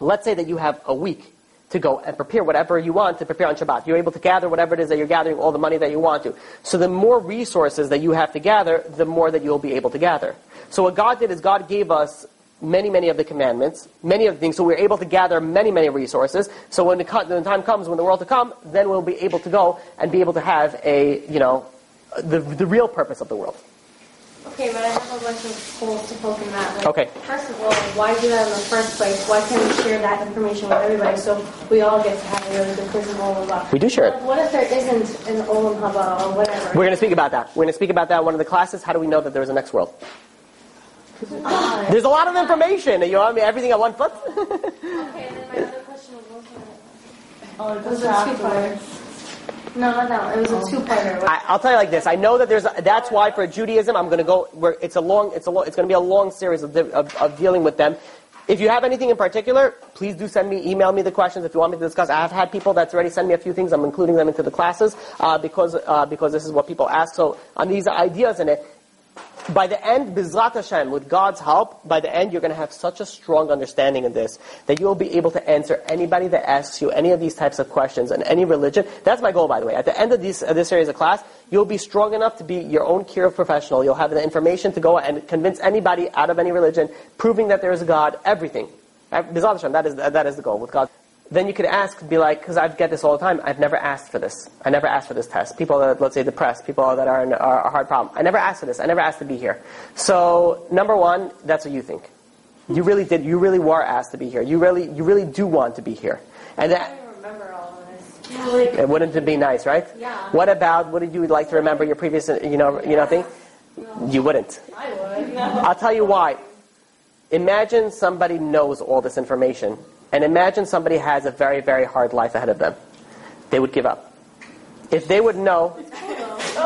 Speaker 2: let's say that you have a week to go and prepare whatever you want to prepare on Shabbat. You're able to gather whatever it is that you're gathering, all the money that you want to. So the more resources that you have to gather, the more that you'll be able to gather. So what God did is God gave us many, many of the commandments, many of the things, so we're able to gather many, many resources. So when the, when the time comes, when the world to come, then we'll be able to go and be able to have a, you know, the, the real purpose of the world.
Speaker 5: Okay, but I have a bunch of holes to poke in that. Like,
Speaker 2: Okay.
Speaker 5: First of all, why do that in the first place? Why can't we share that information with everybody so we all get to have a really good Olam Haba?
Speaker 2: We do share it.
Speaker 5: What if there isn't an Olam Haba or whatever?
Speaker 2: We're going to speak about that. We're going to speak about that in one of the classes. How do we know that there's a next world? There's a lot of information. You know, I mean, everything at one foot.
Speaker 5: okay, and then my other question was
Speaker 3: oh,
Speaker 5: It was a two-parter. No, not that one. It was a two-parter.
Speaker 2: I, I'll tell you like this. I know that there's. A, that's why for Judaism, I'm going to go. Where it's a long. It's a. Long, it's going to be a long series of, of of dealing with them. If you have anything in particular, please do send me, email me the questions if you want me to discuss. I have had people that's already sent me a few things. I'm including them into the classes uh, because uh, because this is what people ask. So on these ideas in it, by the end, Bizrat Hashem, with God's help, by the end you're going to have such a strong understanding of this that you'll be able to answer anybody that asks you any of these types of questions in any religion. That's my goal, by the way. At the end of this, of this series of class, you'll be strong enough to be your own kiruv professional. You'll have the information to go and convince anybody out of any religion, proving that there is a God, everything. Bizrat Hashem, that is, that is the goal with God then you could ask, be like, because I get this all the time. I've never asked for this. I never asked for this test. People that, let's say, depressed, people that are in are a hard problem. I never asked for this. I never asked to be here. So, number one, that's what you think. You really did. You really were asked to be here. You really, you really do want to be here. And
Speaker 5: I
Speaker 2: that,
Speaker 5: don't remember all of this.
Speaker 3: Yeah, like,
Speaker 2: it wouldn't it be nice, right?
Speaker 5: Yeah.
Speaker 2: What about? what did you like to remember your previous, you know, you know thing? You wouldn't.
Speaker 5: I would.
Speaker 2: I'll tell you why. Imagine somebody knows all this information, and imagine somebody has a very, very hard life ahead of them. They would give up. If they would know,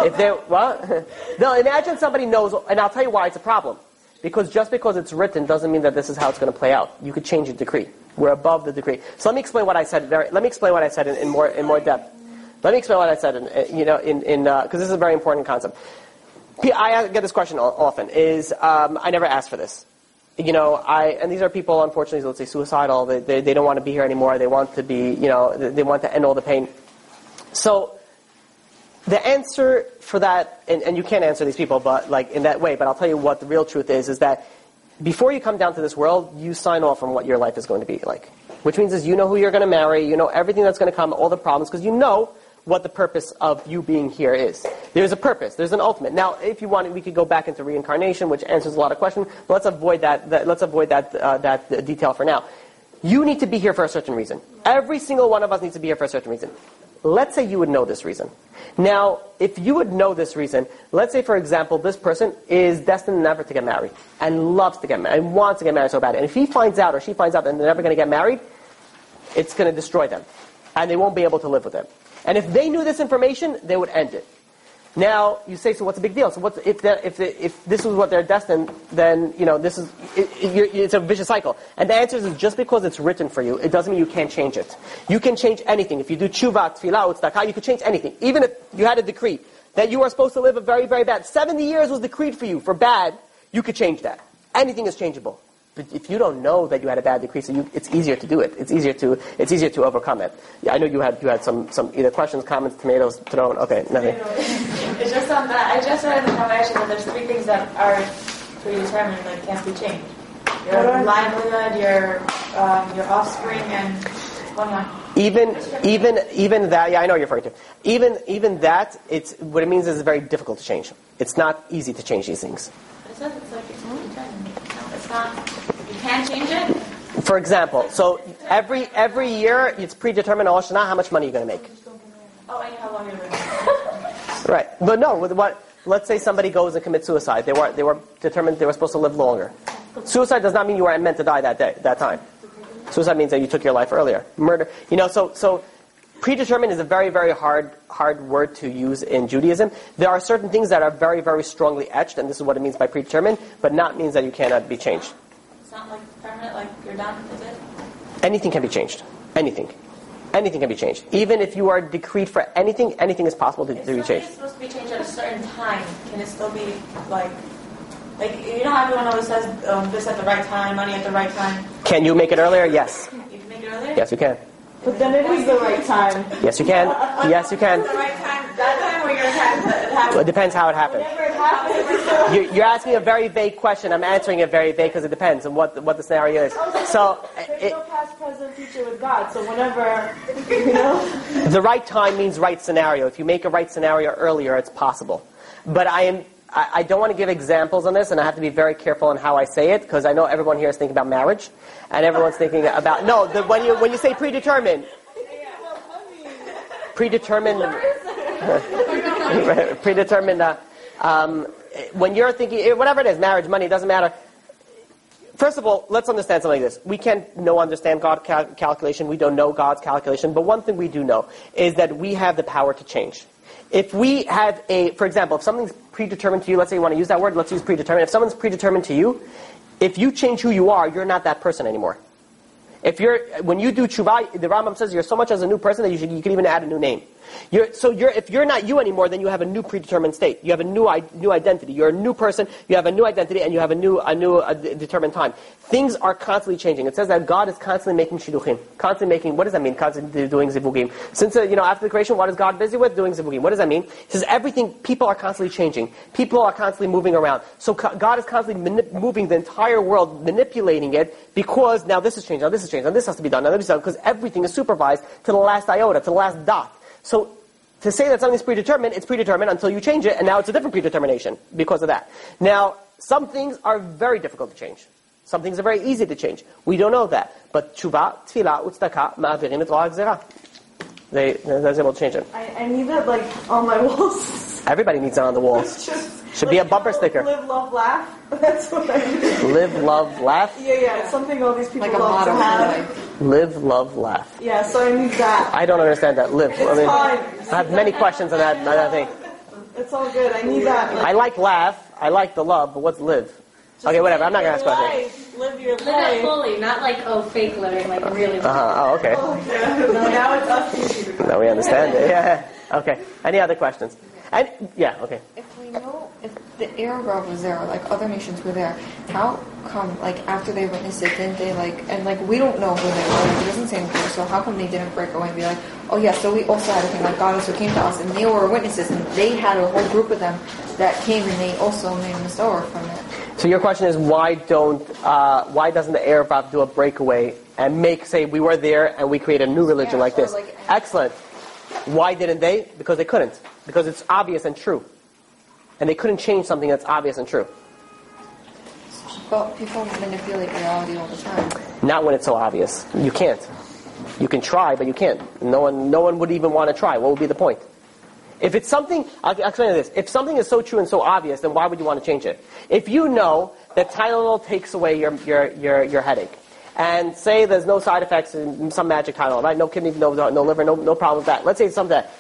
Speaker 2: if they, what? No, imagine somebody knows, and I'll tell you why it's a problem. Because just because it's written doesn't mean that this is how it's going to play out. You could change a decree. We're above the decree. So let me explain what I said. Very, let me explain what I said in, in more in more depth. Let me explain what I said. In, uh, you know, in in because this is a very important concept. I get this question often. Is um, I never asked for this. You know, I and these are people, unfortunately, let's say suicidal. They, they they don't want to be here anymore. They want to be, you know, they, they want to end all the pain. So the answer for that, and, and you can't answer these people, but like in that way. But I'll tell you what the real truth is: is that before you come down to this world, you sign off on what your life is going to be like. Which means is you know who you're going to marry, you know everything that's going to come, all the problems, because you know what the purpose of you being here is. There's a purpose. There's an ultimate. Now, if you want, we could go back into reincarnation, which answers a lot of questions. But let's avoid that. that let's avoid that uh, that detail for now. You need to be here for a certain reason. Every single one of us needs to be here for a certain reason. Let's say you would know this reason. Now, if you would know this reason, let's say, for example, this person is destined never to get married and loves to get married and wants to get married so bad. And if he finds out or she finds out that they're never going to get married, it's going to destroy them. And they won't be able to live with them. And if they knew this information, they would end it. Now you say, so what's the big deal? So what's, if, that, if, the, if this is what they're destined, then you know this is it, it, it's a vicious cycle. And the answer is just because it's written for you, it doesn't mean you can't change it. You can change anything. If you do tshuva, tefillah, tzedakah, you can change anything. Even if you had a decree that you are supposed to live a very, very bad, 70 years was decreed for you for bad, you could change that. Anything is changeable. But if you don't know that you had a bad decree, so you, it's easier to do it. It's easier to it's easier to overcome it. Yeah, I know you had you had some some either questions, comments, tomatoes thrown. Okay, nothing.
Speaker 3: It's just on that. I just read in the conversation that there's three things that are predetermined that can't be changed. Your livelihood, your um, your offspring, and hold on.
Speaker 2: Even even even that. Yeah, I know what you're referring to. Even even that. It's what it means is it's very difficult to change. It's not easy to change these things.
Speaker 3: It says it's like it's predetermined. No, it's not. Can't change it.
Speaker 2: For example, so every every year it's predetermined Rosh Hashanah how much money you're going to make.
Speaker 3: Oh, and how long you're living.
Speaker 2: Right. But no, with what? Let's say somebody goes and commits suicide. They were they were determined they were supposed to live longer. Suicide does not mean you were meant to die that day, that time. Suicide means that you took your life earlier. Murder, you know. So so predetermined is a very very hard hard word to use in Judaism. There are certain things that are very very strongly etched, and this is what it means by predetermined, but not means that you cannot be changed.
Speaker 3: It's not like permanent. Like you're done. Is it?
Speaker 2: Anything can be changed. Anything. Anything can be changed. Even if you are decreed for anything, anything is possible to, to be changed.
Speaker 3: is supposed to be changed at a certain time, can it still be like, like you know how everyone always says um, this at the right time, money at the right time.
Speaker 2: Can you make it earlier? Yes.
Speaker 3: You can make it earlier.
Speaker 2: Yes, you can.
Speaker 6: But then it is the right time.
Speaker 2: Yes, you can. Yes, you can.
Speaker 3: The right time. That time or your time that it.
Speaker 2: Depends how it happened.
Speaker 6: Happens.
Speaker 2: You're, asking a very vague question. I'm answering it very vague because it depends on what the, what the scenario is. So,
Speaker 6: There's
Speaker 2: it,
Speaker 6: no past, present, future with God. So whenever, you know.
Speaker 2: the right time means right scenario. If you make a right scenario earlier, it's possible. But I am. I I don't want to give examples on this, and I have to be very careful on how I say it because I know everyone here is thinking about marriage, and everyone's thinking about no. The, when you when you say predetermined, predetermined, predetermined. Uh, um, when you're thinking eh, whatever it is, marriage, money, doesn't matter. First of all, let's understand something like this. We can't know understand God's cal- calculation. We don't know God's calculation. But one thing we do know is that we have the power to change. If we have a, for example, if something's predetermined to you, let's say you want to use that word, let's use predetermined. If someone's predetermined to you, if you change who you are, you're not that person anymore. If you're, when you do tshuva, the Rambam says you're so much as a new person that you should, you can even add a new name. You're, so you're, if you're not you anymore, then you have a new predetermined state. You have a new, new identity. You're a new person. You have a new identity, and you have a new, a new d- determined time. Things are constantly changing. It says that God is constantly making shidduchim, constantly making. What does that mean? Constantly doing zivugim. Since uh, you know after the creation, what is God busy with? Doing zivugim. What does that mean? He says everything. People are constantly changing. People are constantly moving around. So God is constantly manip- moving the entire world, manipulating it because now this has changed. Now this has changed. Now this has to be done. Now this be done because everything is supervised to the last iota, to the last dot. So to say that something's predetermined, it's predetermined until you change it, and now it's a different predetermination because of that. Now, some things are very difficult to change. Some things are very easy to change. We don't know that. But tshuva, tefillah, utzedakah, ma'avirim et ro'ah gzera. They, they're able to change it.
Speaker 6: I, I need that like on my walls.
Speaker 2: Everybody needs it on the walls.
Speaker 6: Just,
Speaker 2: Should be a bumper sticker.
Speaker 6: Live, love, laugh. That's what I need.
Speaker 2: Live, love, laugh.
Speaker 6: Yeah, yeah. It's something all these people
Speaker 7: Like
Speaker 6: love to have.
Speaker 2: Live, love, laugh.
Speaker 6: Yeah, so I need that.
Speaker 2: I don't understand that. Live. I
Speaker 6: It's
Speaker 2: mean,
Speaker 6: fine.
Speaker 2: I have many questions on that, on that thing.
Speaker 6: It's all good. I need that.
Speaker 2: I like laugh. I like the love, but what's live? Okay, whatever. I'm not going to ask questions.
Speaker 6: questions. Live your
Speaker 5: Live it fully, not like, oh, fake living, like really.
Speaker 2: Uh-huh. Oh, okay. Yeah.
Speaker 6: now it's up to you.
Speaker 2: Now we understand it. Yeah. Okay. Any other questions? And yeah. Okay.
Speaker 7: If we know if the Erev Rav was there, like other nations were there, how come like after they witnessed it, didn't they like and like we don't know who they were? It doesn't say anything. So how come they didn't break away and be like, oh yeah, so we also had a thing like God also came to us and they were witnesses and they had a whole group of them that came and they also made a Masorah from it.
Speaker 2: So your question is why don't uh, why doesn't the Erev Rav do a breakaway and make say we were there and we create a new religion
Speaker 7: Yeah,
Speaker 2: like this?
Speaker 7: like-
Speaker 2: Excellent. Why didn't they? Because they couldn't. Because it's obvious and true. And they couldn't change something that's obvious and true.
Speaker 7: But people manipulate reality all the time.
Speaker 2: Not when it's so obvious. You can't. You can try, but you can't. No one, no one would even want to try. What would be the point? If it's something, I'll explain this. If something is so true and so obvious, then why would you want to change it? If you know that Tylenol takes away your, your, your, your headache, and say there's no side effects in some magic Tylenol, right? No kidney, no, no liver, no, no problem with that. Let's say it's something that,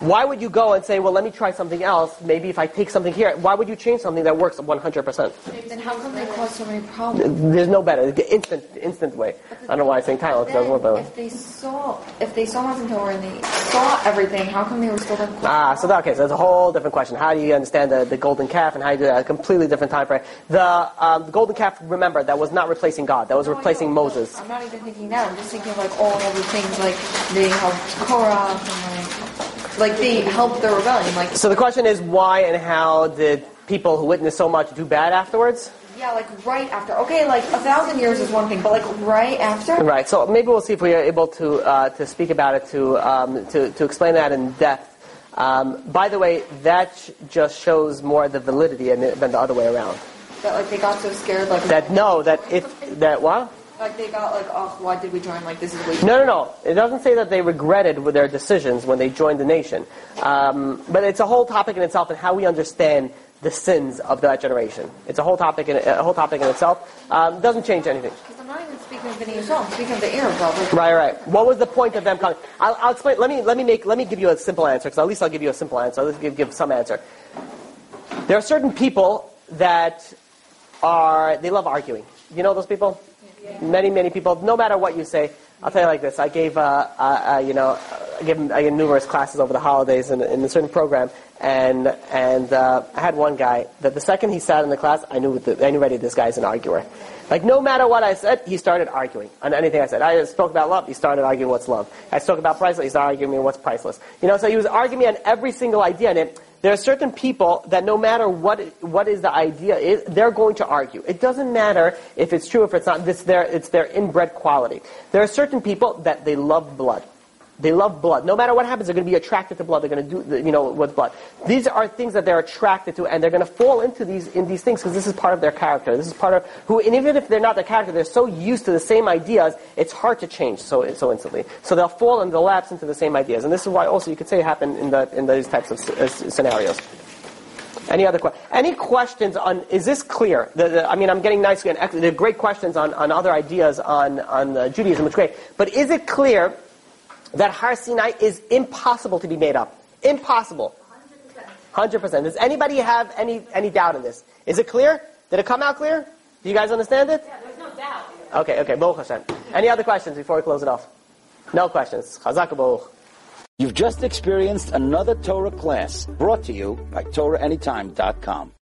Speaker 2: Why would you go and say, well, let me try something else? Maybe if I take something here, why would you change something that works 100%?
Speaker 7: Then how come they cause so many problems?
Speaker 2: There's no better. Instant, instant way. I don't know why I'm saying Tylenol, because it doesn't work that way.
Speaker 7: If they saw, if they saw Torah and they saw everything, how come they were still done?
Speaker 2: Ah, so that, okay, so that's a whole different question. How do you understand the, the golden calf and how you do that? A completely different time frame. The, um, the golden calf, remember, that was not replacing God. That was
Speaker 7: No,
Speaker 2: replacing. Moses.
Speaker 7: I'm not even thinking that. I'm just thinking like all the things like they helped Korah and like, like they helped the rebellion. Like
Speaker 2: So the question is, why and how did people who witnessed so much do bad afterwards?
Speaker 7: yeah, like right after. Okay, like a thousand years is one thing, but like right after.
Speaker 2: Right. So maybe we'll see if we are able to uh, to speak about it to um, to to explain that in depth. Um, by the way, that sh- just shows more the validity than the other way around.
Speaker 7: That like they got so scared, like
Speaker 2: That no, that if that what?
Speaker 7: Like they got like, oh, why did we join? Like this is way.
Speaker 2: No, no, no. It doesn't say that they regretted with their decisions when they joined the nation. Um, but it's a whole topic in itself and how we understand the sins of that generation. It's a whole topic in a whole topic in itself. Um, doesn't change anything.
Speaker 7: Because I'm not even speaking of. I'm speaking of the Erev Rav. Like,
Speaker 2: Right, right. What was the point of them coming? I'll, I'll explain. Let me let me make let me give you a simple answer because at least I'll give you a simple answer. Let's give give some answer. There are certain people that are they love arguing. You know those people? Many many people. No matter what you say, I'll tell you like this. I gave uh, uh, you know I gave I gave numerous classes over the holidays in, in a certain program, and and uh, I had one guy that the second he sat in the class, I knew that I knew already this guy's an arguer. Like no matter what I said, he started arguing on anything I said. I spoke about love, he started arguing what's love. I spoke about priceless, he started arguing what's priceless. You know, so he was arguing me on every single idea, and it, there are certain people that no matter what what is the idea they're going to argue. It doesn't matter if it's true, if it's not. It's their it's their inbred quality. There are certain people that they love blood. They love blood. No matter what happens, they're going to be attracted to blood. They're going to do, you know, with blood. These are things that they're attracted to, and they're going to fall into these in these things because this is part of their character. This is part of who, and even if they're not their character, they're so used to the same ideas, it's hard to change so so instantly. So they'll fall and they'll lapse into the same ideas, and this is why also you could say it happened in the in those types of uh, scenarios. Any other que- any questions on? Is this clear? The, the, I mean, I'm getting nice are great questions on, on other ideas on on uh, Judaism, which great. But is it clear that Har Sinai is impossible to be made up? Impossible. Hundred percent. Does anybody have any any doubt in this? Is it clear? Did it come out clear? Do you guys understand it?
Speaker 6: Yeah, there's no doubt.
Speaker 2: Okay, okay. Baruch Hashem. Any other questions before we close it off? No questions. Chazak Baruch.
Speaker 1: You've just experienced another Torah class brought to you by TorahAnytime.com.